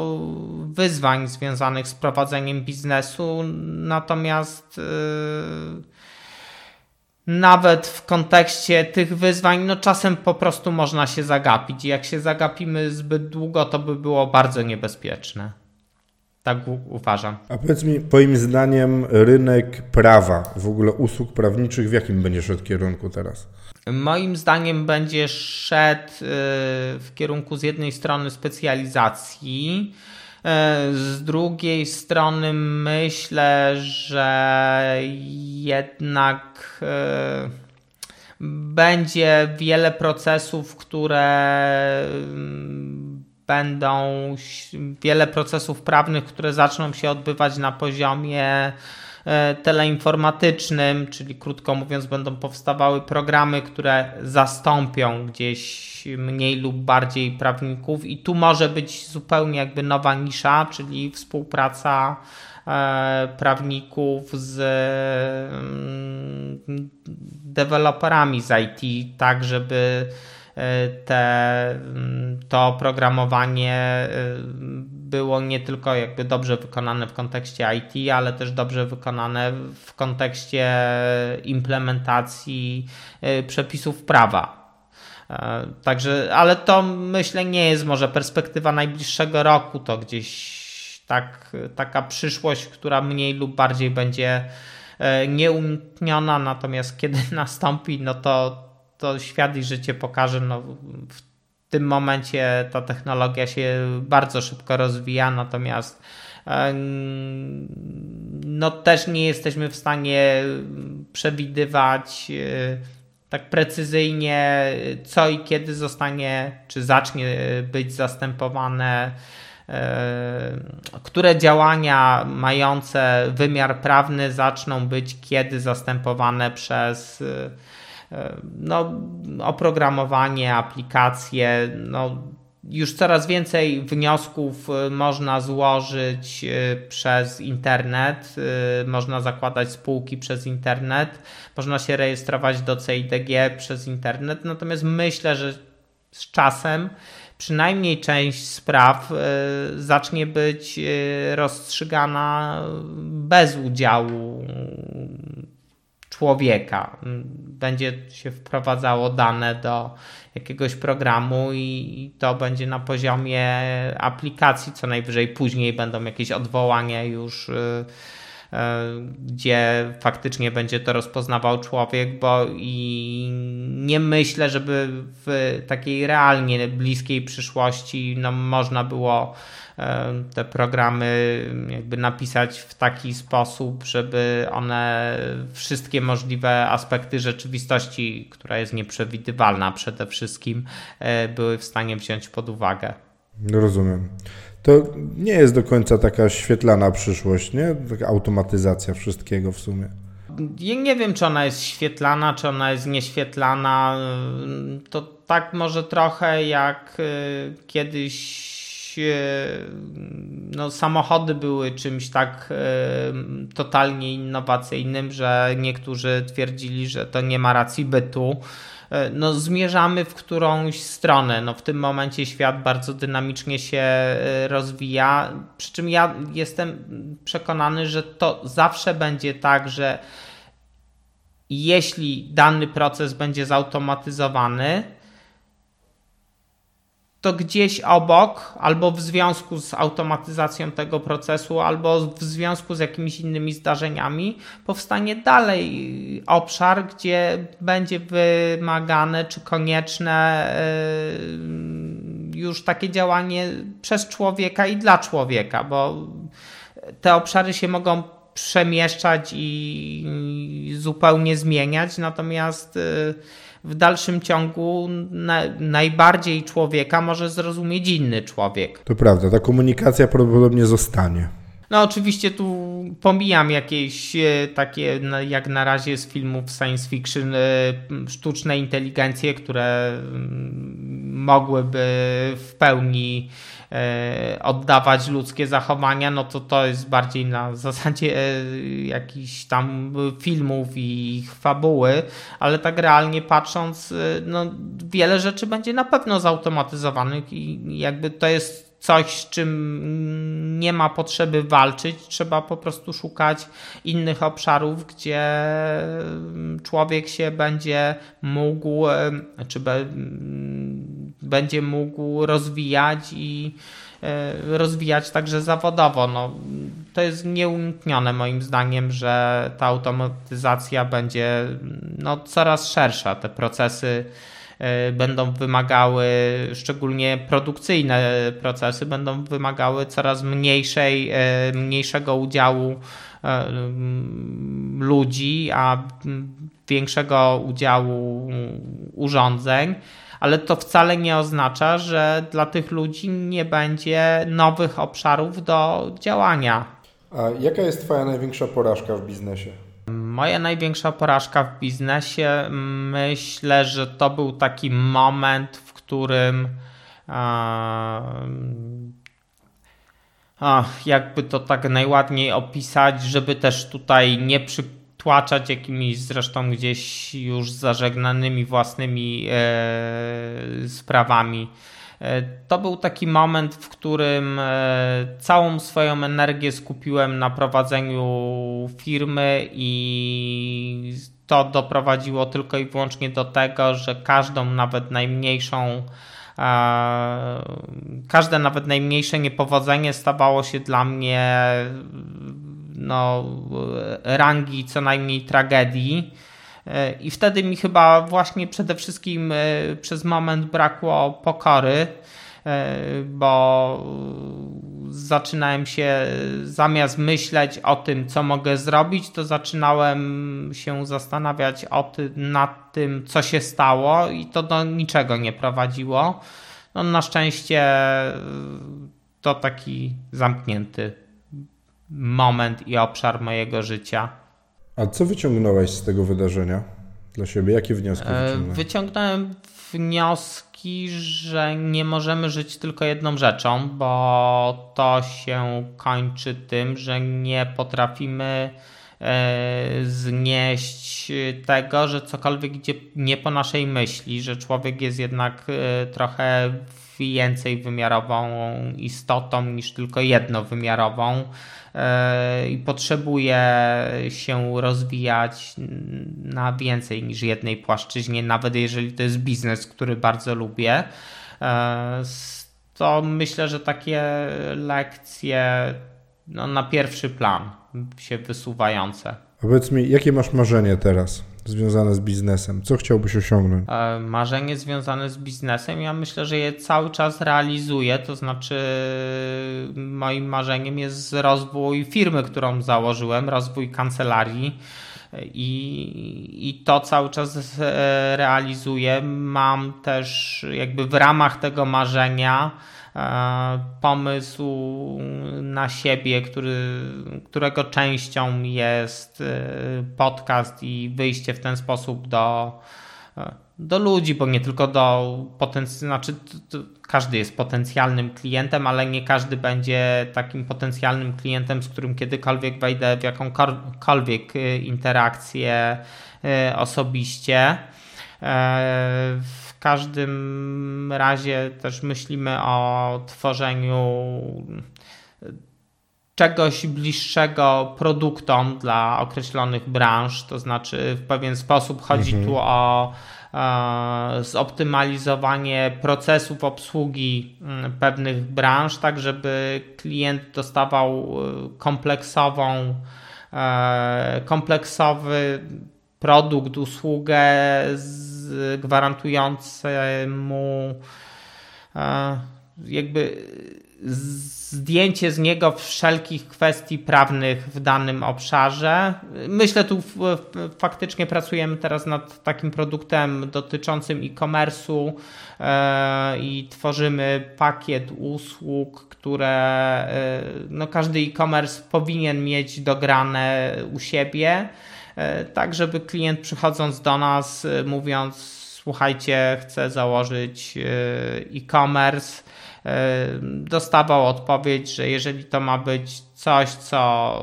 Speaker 2: wyzwań związanych z prowadzeniem biznesu. Natomiast yy, nawet w kontekście tych wyzwań, no czasem po prostu można się zagapić. Jak się zagapimy zbyt długo, to by było bardzo niebezpieczne. Tak uważam.
Speaker 1: A powiedz mi, Twoim zdaniem, rynek prawa, w ogóle usług prawniczych, w jakim będzie szedł kierunku teraz?
Speaker 2: Moim zdaniem będzie szedł y, w kierunku z jednej strony specjalizacji, y, z drugiej strony myślę, że jednak y, będzie wiele procesów, które będą, wiele procesów prawnych, które zaczną się odbywać na poziomie E, teleinformatycznym, czyli krótko mówiąc, będą powstawały programy, które zastąpią gdzieś mniej lub bardziej prawników, i tu może być zupełnie jakby nowa nisza, czyli współpraca e, prawników z mm, deweloperami z IT, tak żeby e, te, mm, to oprogramowanie było nie tylko jakby dobrze wykonane w kontekście IT, ale też dobrze wykonane w kontekście implementacji y, przepisów prawa. E, także, ale to myślę nie jest może perspektywa najbliższego roku, to gdzieś tak, taka przyszłość, która mniej lub bardziej będzie e, nieunikniona, natomiast kiedy [laughs] nastąpi, no to, to świat i życie pokaże, no w tym momencie ta technologia się bardzo szybko rozwija, natomiast no też nie jesteśmy w stanie przewidywać e, tak precyzyjnie, co i kiedy zostanie, czy zacznie być zastępowane, e, które działania mające wymiar prawny zaczną być kiedy zastępowane przez no, oprogramowanie, aplikacje, no, już coraz więcej wniosków y, można złożyć y, przez internet, y, można zakładać spółki przez internet, można się rejestrować do CIDG przez internet. Natomiast myślę, że z czasem przynajmniej część spraw zacznie być rozstrzygana bez udziału człowieka. Będzie się wprowadzało dane do jakiegoś programu i to będzie na poziomie aplikacji, co najwyżej później będą jakieś odwołania już y, y, gdzie faktycznie będzie to rozpoznawał człowiek, bo i nie myślę, żeby w takiej realnie bliskiej przyszłości no, można było te programy jakby napisać w taki sposób, żeby one wszystkie możliwe aspekty rzeczywistości, która jest nieprzewidywalna przede wszystkim, e, były w stanie wziąć pod uwagę.
Speaker 1: Rozumiem. To nie jest do końca taka świetlana przyszłość, nie? Taka automatyzacja wszystkiego w sumie.
Speaker 2: Ja nie wiem, czy ona jest świetlana, czy ona jest nieświetlana. To tak może trochę jak e, kiedyś no, samochody były czymś tak e, totalnie innowacyjnym, że niektórzy twierdzili, że to nie ma racji bytu. E, no, zmierzamy w którąś stronę. No, w tym momencie świat bardzo dynamicznie się rozwija. Przy czym ja jestem przekonany, że to zawsze będzie tak, że jeśli dany proces będzie zautomatyzowany, to gdzieś obok, albo w związku z automatyzacją tego procesu, albo w związku z jakimiś innymi zdarzeniami, powstanie dalej obszar, gdzie będzie wymagane czy konieczne yy, już takie działanie przez człowieka i dla człowieka, bo te obszary się mogą przemieszczać i zupełnie zmieniać, natomiast yy, w dalszym ciągu na, najbardziej człowieka może zrozumieć inny człowiek.
Speaker 1: To prawda, ta komunikacja prawdopodobnie zostanie.
Speaker 2: No oczywiście tu pomijam jakieś e, takie jak na razie z filmów science fiction e, sztuczne inteligencje, które mm, mogłyby w pełni e, oddawać ludzkie zachowania, no to to jest bardziej na zasadzie jakichś tam filmów i ich fabuły, ale tak realnie patrząc, no wiele rzeczy będzie na pewno zautomatyzowanych i jakby to jest coś, z czym nie ma potrzeby walczyć, trzeba po prostu szukać innych obszarów, gdzie człowiek się będzie mógł, czy be, będzie mógł rozwijać i e, rozwijać także zawodowo. No, to jest nieuniknione moim zdaniem, że ta automatyzacja będzie no, coraz szersza. Te procesy będą wymagały, szczególnie produkcyjne procesy, będą wymagały coraz mniejszej, e, mniejszego udziału e, ludzi, a większego udziału urządzeń ale to wcale nie oznacza, że dla tych ludzi nie będzie nowych obszarów do działania.
Speaker 1: A jaka jest Twoja największa porażka w biznesie?
Speaker 2: Moja największa porażka w biznesie, myślę, że to był taki moment, w którym jakby to tak najładniej opisać, żeby też tutaj nie przytłaczać jakimiś zresztą gdzieś już zażegnanymi własnymi e, sprawami to był taki moment, w którym e, całą swoją energię skupiłem na prowadzeniu firmy i to doprowadziło tylko i wyłącznie do tego, że każdą nawet najmniejszą e, każde nawet najmniejsze niepowodzenie stawało się dla mnie no, rangi co najmniej tragedii. I wtedy mi chyba właśnie przede wszystkim e, przez moment brakło pokory, e, bo zaczynałem się zamiast myśleć o tym, co mogę zrobić, to zaczynałem się zastanawiać ty, nad tym, co się stało, i to do niczego nie prowadziło. No, na szczęście to taki zamknięty moment i obszar mojego życia.
Speaker 1: A co wyciągnąłeś z tego wydarzenia dla siebie? Jakie wnioski e, wyciągnąłeś?
Speaker 2: Wyciągnąłem wnioski, że nie możemy żyć tylko jedną rzeczą, bo to się kończy tym, że nie potrafimy e, znieść tego, że cokolwiek idzie nie po naszej myśli, że człowiek jest jednak e, trochę więcej wymiarową istotą niż tylko jednowymiarową i potrzebuje się rozwijać na więcej niż jednej płaszczyźnie, nawet jeżeli to jest biznes, który bardzo lubię. E, to myślę, że takie lekcje no, na pierwszy plan się wysuwające.
Speaker 1: Powiedz mi, jakie masz marzenie teraz? Związane z biznesem? Co chciałbyś osiągnąć?
Speaker 2: E, marzenie związane z biznesem, ja myślę, że je cały czas realizuję. To znaczy, moim marzeniem jest rozwój firmy, którą założyłem, rozwój kancelarii. I, I to cały czas e, realizuję. Mam też jakby w ramach tego marzenia pomysł na siebie, który, którego częścią jest e, podcast i wyjście w ten sposób do, e, do ludzi, bo nie tylko do potencjalnych, znaczy każdy jest potencjalnym klientem, ale nie każdy będzie takim potencjalnym klientem, z którym kiedykolwiek wejdę w jakąkolwiek interakcję osobiście. Każdym razie też myślimy o tworzeniu czegoś bliższego produktom dla określonych branż, to znaczy w pewien sposób chodzi mhm. tu o e, zoptymalizowanie procesów obsługi mm, pewnych branż, tak żeby klient dostawał e, kompleksową, e, kompleksowy produkt, usługę gwarantującemu e, jakby zdjęcie z niego wszelkich kwestii prawnych w danym obszarze. Myślę tu faktycznie pracujemy teraz nad takim produktem dotyczącym e-commerce'u e, i tworzymy pakiet usług, które e, no każdy e-commerce powinien mieć dograne u siebie. E, tak żeby klient przychodząc do nas, e, mówiąc słuchajcie, chcę założyć e-commerce, dostawał odpowiedź, że jeżeli to ma być coś, co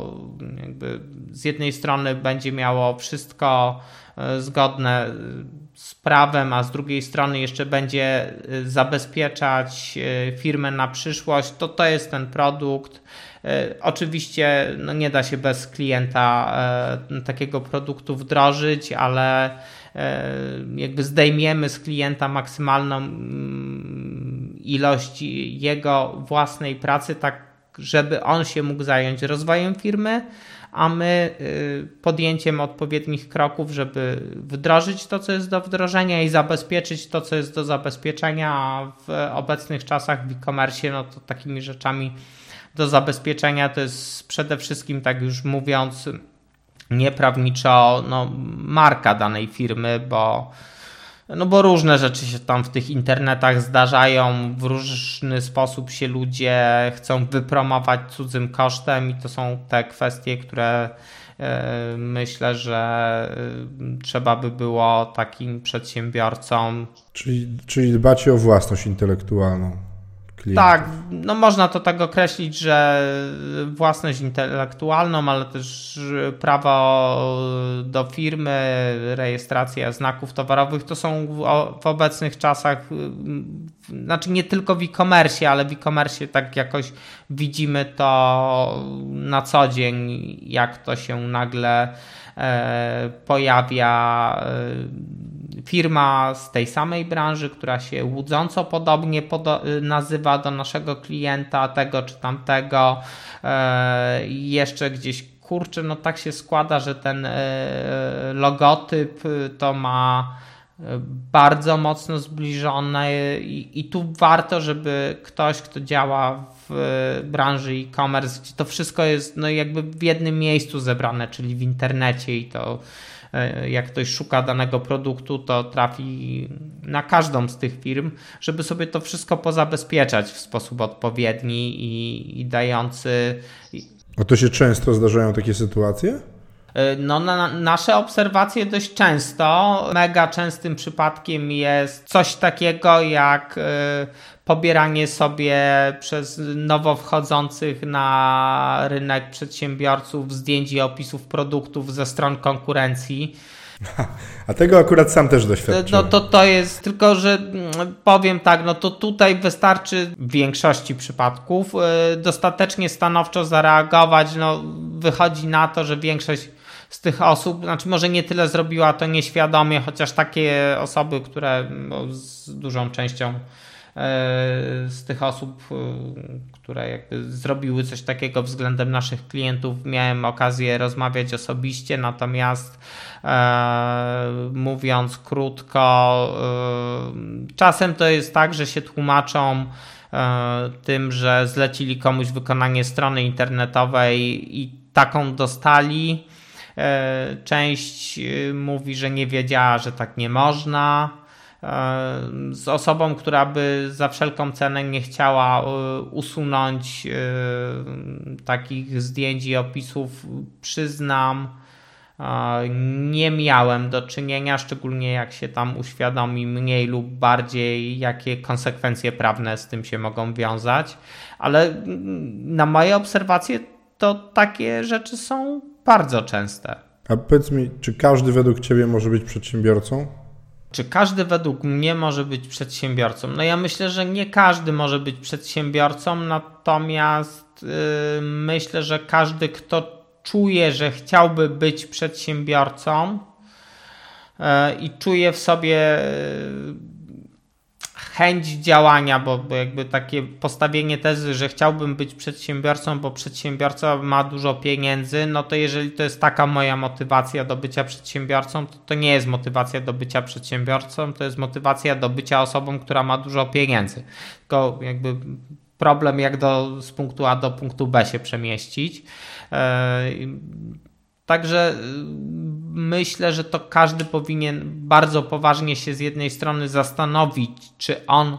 Speaker 2: z jednej strony będzie miało wszystko zgodne z prawem, a z drugiej strony jeszcze będzie zabezpieczać firmę na przyszłość, to to jest ten produkt. Y, oczywiście no nie da się bez klienta takiego produktu wdrożyć, ale jakby zdejmiemy z klienta maksymalną mm, ilość jego własnej pracy, tak żeby on się mógł zająć rozwojem firmy, a my y, podjęciem odpowiednich kroków, żeby wdrożyć to, co jest do wdrożenia i zabezpieczyć to, co jest do zabezpieczenia, a w obecnych czasach w e-commerce, no to takimi rzeczami do zabezpieczenia to jest przede wszystkim, tak już mówiąc, nieprawniczo no, marka danej firmy, bo no bo różne rzeczy się tam w tych internetach zdarzają, w różny sposób się ludzie chcą wypromować cudzym kosztem i to są te kwestie, które e, myślę, że e, trzeba by było takim przedsiębiorcom.
Speaker 1: Czyli, czyli dbacie o własność intelektualną
Speaker 2: klientów. Tak, no można to tak określić, że własność intelektualną, ale też prawo do firmy, rejestracja znaków towarowych to są w, obecnych czasach, znaczy nie tylko w e-commerce, ale w e-commerce tak jakoś widzimy to na co dzień, jak to się nagle e, pojawia e, firma z tej samej branży, która się łudząco podobnie nazywa do naszego klienta, tego czy tamtego, e, jeszcze gdzieś kurczę, no tak się składa, że ten e, logotyp to ma bardzo mocno zbliżone i, i tu warto, żeby ktoś, kto działa w branży e-commerce, gdzie to wszystko jest no jakby w jednym miejscu zebrane, czyli w internecie i to E, jak ktoś szuka danego produktu, to trafi na każdą z tych firm, żeby sobie to wszystko pozabezpieczać w sposób odpowiedni i, i dający.
Speaker 1: A to się często zdarzają takie sytuacje?
Speaker 2: E, no, na, nasze obserwacje dość często. Mega częstym przypadkiem jest coś takiego jak e, pobieranie sobie przez nowo wchodzących na rynek przedsiębiorców zdjęć i opisów produktów ze stron konkurencji.
Speaker 1: A tego akurat sam też doświadczyłem.
Speaker 2: No to, to jest, tylko że mm, powiem tak, no to tutaj wystarczy w większości przypadków y, dostatecznie stanowczo zareagować. No, wychodzi na to, że większość z tych osób, znaczy może nie tyle zrobiła to nieświadomie, chociaż takie osoby, które no, z dużą częścią z tych osób, e, które jakby zrobiły coś takiego względem naszych klientów, miałem okazję rozmawiać osobiście, natomiast e, mówiąc krótko, e, czasem to jest tak, że się tłumaczą e, tym, że zlecili komuś wykonanie strony internetowej i taką dostali. E, część mówi, że nie wiedziała, że tak nie można z osobą, która by za wszelką cenę nie chciała e, usunąć e, takich zdjęć i opisów, przyznam, nie miałem do czynienia, szczególnie jak się tam uświadomi mniej lub bardziej, jakie konsekwencje prawne z tym się mogą wiązać, ale na moje obserwacje to takie rzeczy są bardzo częste.
Speaker 1: A powiedz mi, czy każdy według Ciebie może być przedsiębiorcą?
Speaker 2: Czy każdy według mnie może być przedsiębiorcą? No ja myślę, że nie każdy może być przedsiębiorcą, natomiast yy, myślę, że każdy, kto czuje, że chciałby być przedsiębiorcą yy, i czuje w sobie yy, chęć działania, bo, bo jakby takie postawienie tezy, że chciałbym być przedsiębiorcą, bo przedsiębiorca ma dużo pieniędzy, no to jeżeli to jest taka moja motywacja do bycia przedsiębiorcą, to to nie jest motywacja do bycia przedsiębiorcą, to jest motywacja do bycia osobą, która ma dużo pieniędzy. Tylko jakby problem, jak do, z punktu A do punktu B się przemieścić. Także y, myślę, że to każdy powinien bardzo poważnie się z jednej strony zastanowić, czy on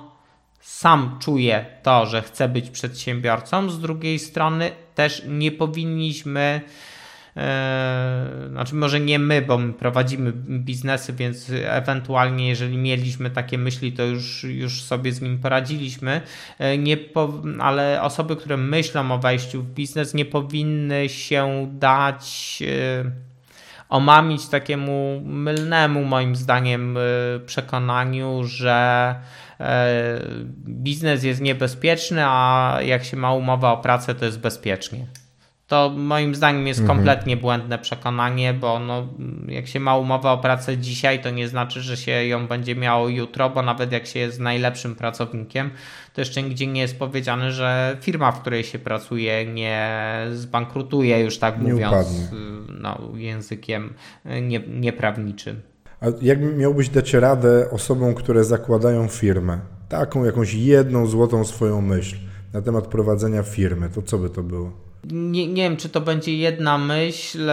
Speaker 2: sam czuje to, że chce być przedsiębiorcą, z drugiej strony też nie powinniśmy znaczy może nie my, bo my prowadzimy biznesy, więc ewentualnie jeżeli mieliśmy takie myśli, to już, już sobie z nim poradziliśmy, e, nie po, ale osoby, które myślą o wejściu w biznes nie powinny się dać omamić takiemu mylnemu moim zdaniem przekonaniu, że biznes jest niebezpieczny, a jak się ma umowę o pracę, to jest bezpiecznie. To moim zdaniem jest mhm. kompletnie błędne przekonanie, bo no, jak się ma umowę o pracę dzisiaj, to nie znaczy, że się ją będzie miało jutro, bo nawet jak się jest najlepszym pracownikiem, to jeszcze nigdzie nie jest powiedziane, że firma, w której się pracuje, nie zbankrutuje, już tak nie mówiąc no, językiem nie, nieprawniczym.
Speaker 1: A jak miałbyś dać radę osobom, które zakładają firmę? Taką jakąś jedną złotą swoją myśl na temat prowadzenia firmy, to co by to było?
Speaker 2: Nie, nie wiem, czy to będzie jedna myśl,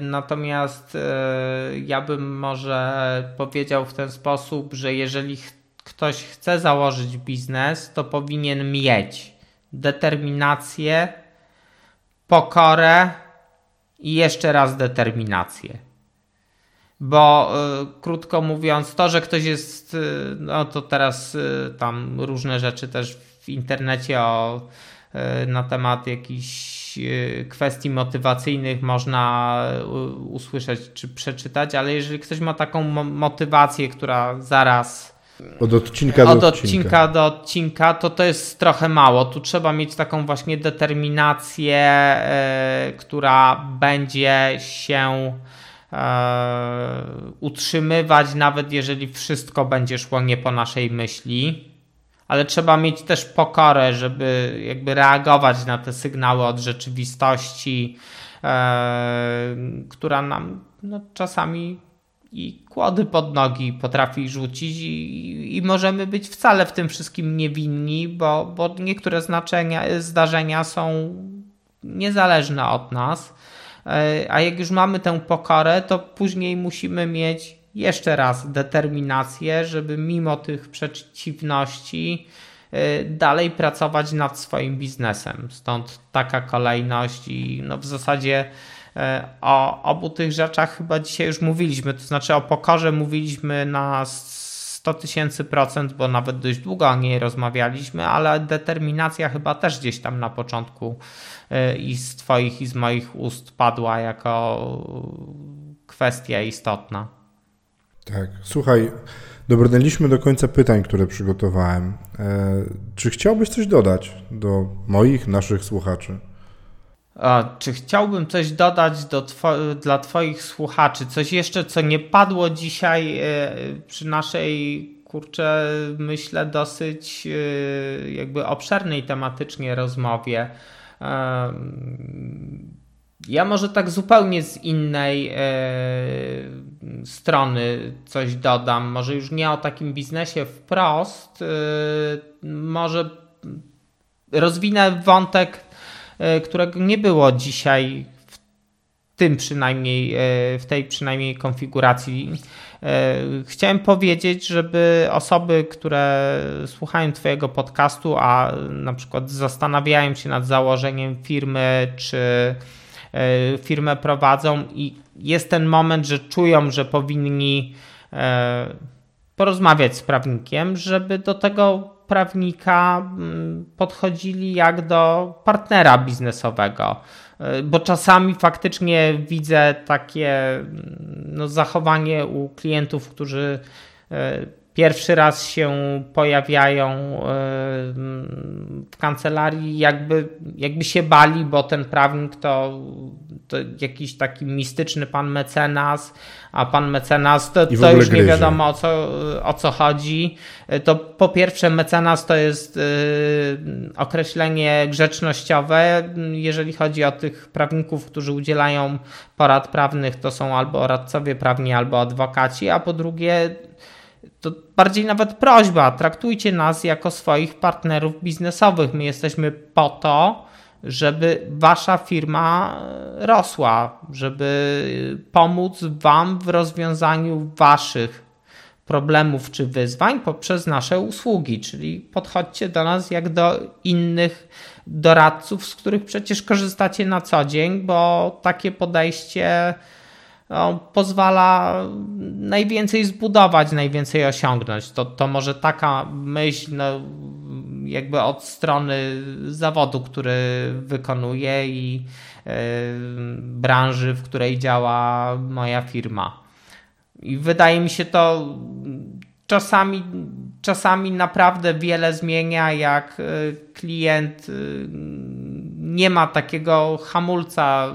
Speaker 2: natomiast e, ja bym może powiedział w ten sposób, że jeżeli ktoś chce założyć biznes, to powinien mieć determinację, pokorę i jeszcze raz determinację. Bo y, krótko mówiąc, to, że ktoś jest, y, no to teraz y, tam różne rzeczy też w internecie o, na temat jakichś E, kwestii motywacyjnych można e, usłyszeć czy przeczytać, ale jeżeli ktoś ma taką motywację, która zaraz
Speaker 1: od odcinka do
Speaker 2: od odcinka. do odcinka, to to jest trochę mało. Tu trzeba mieć taką właśnie determinację, e, która będzie się utrzymywać, nawet jeżeli wszystko będzie szło nie po naszej myśli ale trzeba mieć też pokorę, żeby jakby reagować na te sygnały od rzeczywistości, e, która nam no, czasami i kłody pod nogi potrafi rzucić i, i, możemy być wcale w tym wszystkim niewinni, bo, bo niektóre znaczenia, zdarzenia są niezależne od nas. E, a jak już mamy tę pokorę, to później musimy mieć jeszcze raz determinację, żeby mimo tych przeciwności y, dalej pracować nad swoim biznesem. Stąd taka kolejność i no w zasadzie y, o obu tych rzeczach chyba dzisiaj już mówiliśmy, to znaczy o pokorze mówiliśmy na 100 tysięcy procent, bo nawet dość długo o niej rozmawialiśmy, ale determinacja chyba też gdzieś tam na początku y, i z Twoich i z moich ust padła jako kwestia istotna.
Speaker 1: Tak, słuchaj, dobrnęliśmy do końca pytań, które przygotowałem. E, czy chciałbyś coś dodać do moich, naszych słuchaczy?
Speaker 2: A, czy chciałbym coś dodać do two dla Twoich słuchaczy? Coś jeszcze, co nie padło dzisiaj e, przy naszej, kurczę, myślę, dosyć e, jakby obszernej tematycznie rozmowie. Ja może tak zupełnie z innej e, strony coś dodam. Może już nie o takim biznesie wprost. E, może rozwinę wątek, e, którego nie było dzisiaj w tym przynajmniej, e, w tej przynajmniej konfiguracji. E, chciałem powiedzieć, żeby osoby, które słuchają Twojego podcastu, a na przykład zastanawiają się nad założeniem firmy, czy firmę prowadzą i jest ten moment, że czują, że powinni e, porozmawiać z prawnikiem, żeby do tego prawnika mm, podchodzili jak do partnera biznesowego. E, bo czasami faktycznie widzę takie mm, no, zachowanie u klientów, którzy pierwszy raz się pojawiają e, w kancelarii, jakby, jakby się bali, bo ten prawnik to, to jakiś taki mistyczny pan mecenas, a pan mecenas to, to już nie wiadomo o co, o co chodzi. To po pierwsze, mecenas to jest e, określenie grzecznościowe. Jeżeli chodzi o tych prawników, którzy udzielają porad prawnych, to są albo radcowie prawni, albo adwokaci, a po drugie, to bardziej nawet prośba, traktujcie nas jako swoich partnerów biznesowych. My jesteśmy po to, żeby wasza firma rosła, żeby pomóc wam w rozwiązaniu waszych problemów czy wyzwań poprzez nasze usługi, czyli podchodźcie do nas jak do innych doradców, z których przecież korzystacie na co dzień, bo takie podejście pozwala najwięcej zbudować, najwięcej osiągnąć. To, to może taka myśl, no, jakby od strony zawodu, który wykonuję i yy, branży, w której działa moja firma. I wydaje mi się to czasami, czasami naprawdę wiele zmienia, jak e, klient e, nie ma takiego hamulca,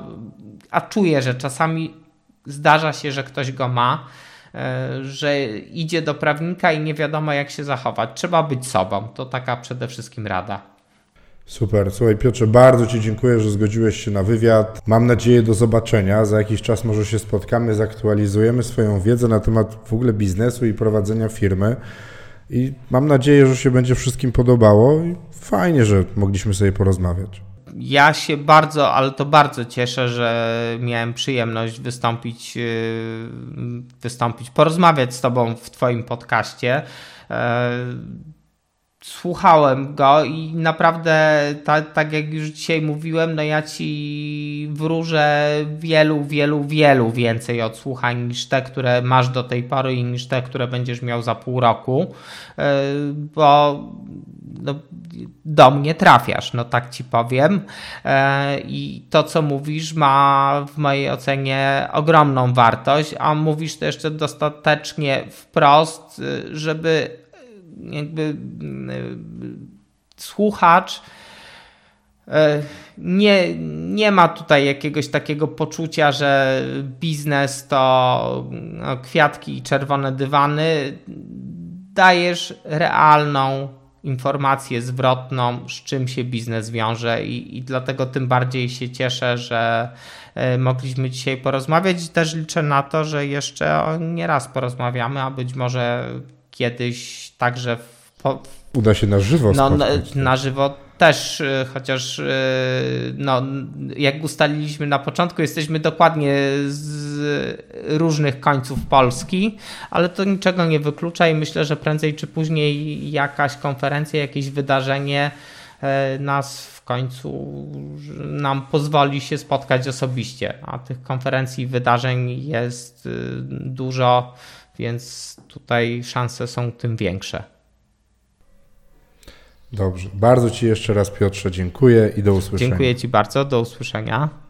Speaker 2: a czuje, że czasami zdarza się, że ktoś go ma, e, że idzie do prawnika i nie wiadomo jak się zachować. Trzeba być sobą. To taka przede wszystkim rada.
Speaker 1: Super. Słuchaj Piotrze, bardzo Ci dziękuję, że zgodziłeś się na wywiad. Mam nadzieję do zobaczenia. Za jakiś czas może się spotkamy, zaktualizujemy swoją wiedzę na temat w ogóle biznesu i prowadzenia firmy. I mam nadzieję, że się będzie wszystkim podobało fajnie, że mogliśmy sobie porozmawiać.
Speaker 2: Ja się bardzo, ale to bardzo cieszę, że miałem przyjemność wystąpić, yy, wystąpić, porozmawiać z Tobą w Twoim podcaście. Słuchałem go i naprawdę, tak, tak jak już dzisiaj mówiłem, no ja ci wróżę wielu, wielu, wielu więcej odsłuchań niż te, które masz do tej pory i niż te, które będziesz miał za pół roku, yy, bo no, do mnie trafiasz, no tak ci powiem. Yy, I to, co mówisz, ma w mojej ocenie ogromną wartość, a mówisz to jeszcze dostatecznie wprost, yy, żeby jakby y, słuchacz e, nie, nie ma tutaj jakiegoś takiego poczucia, że biznes to no, kwiatki i czerwone dywany. Dajesz realną informację zwrotną, z czym się biznes wiąże, i, i dlatego tym bardziej się cieszę, że e, mogliśmy dzisiaj porozmawiać też liczę na to, że jeszcze nie raz porozmawiamy, a być może kiedyś także w, po,
Speaker 1: Uda się na żywo
Speaker 2: no, na, na żywo też, y, chociaż y, no, jak ustaliliśmy na początku, jesteśmy dokładnie z różnych końców Polski, ale to niczego nie wyklucza i myślę, że prędzej czy później jakaś konferencja, jakieś wydarzenie y, nas w końcu nam pozwoli się spotkać osobiście, a tych konferencji wydarzeń jest dużo więc tutaj szanse są tym większe.
Speaker 1: Dobrze. Bardzo Ci jeszcze raz, Piotrze, dziękuję i do usłyszenia.
Speaker 2: Dziękuję Ci bardzo. Do usłyszenia.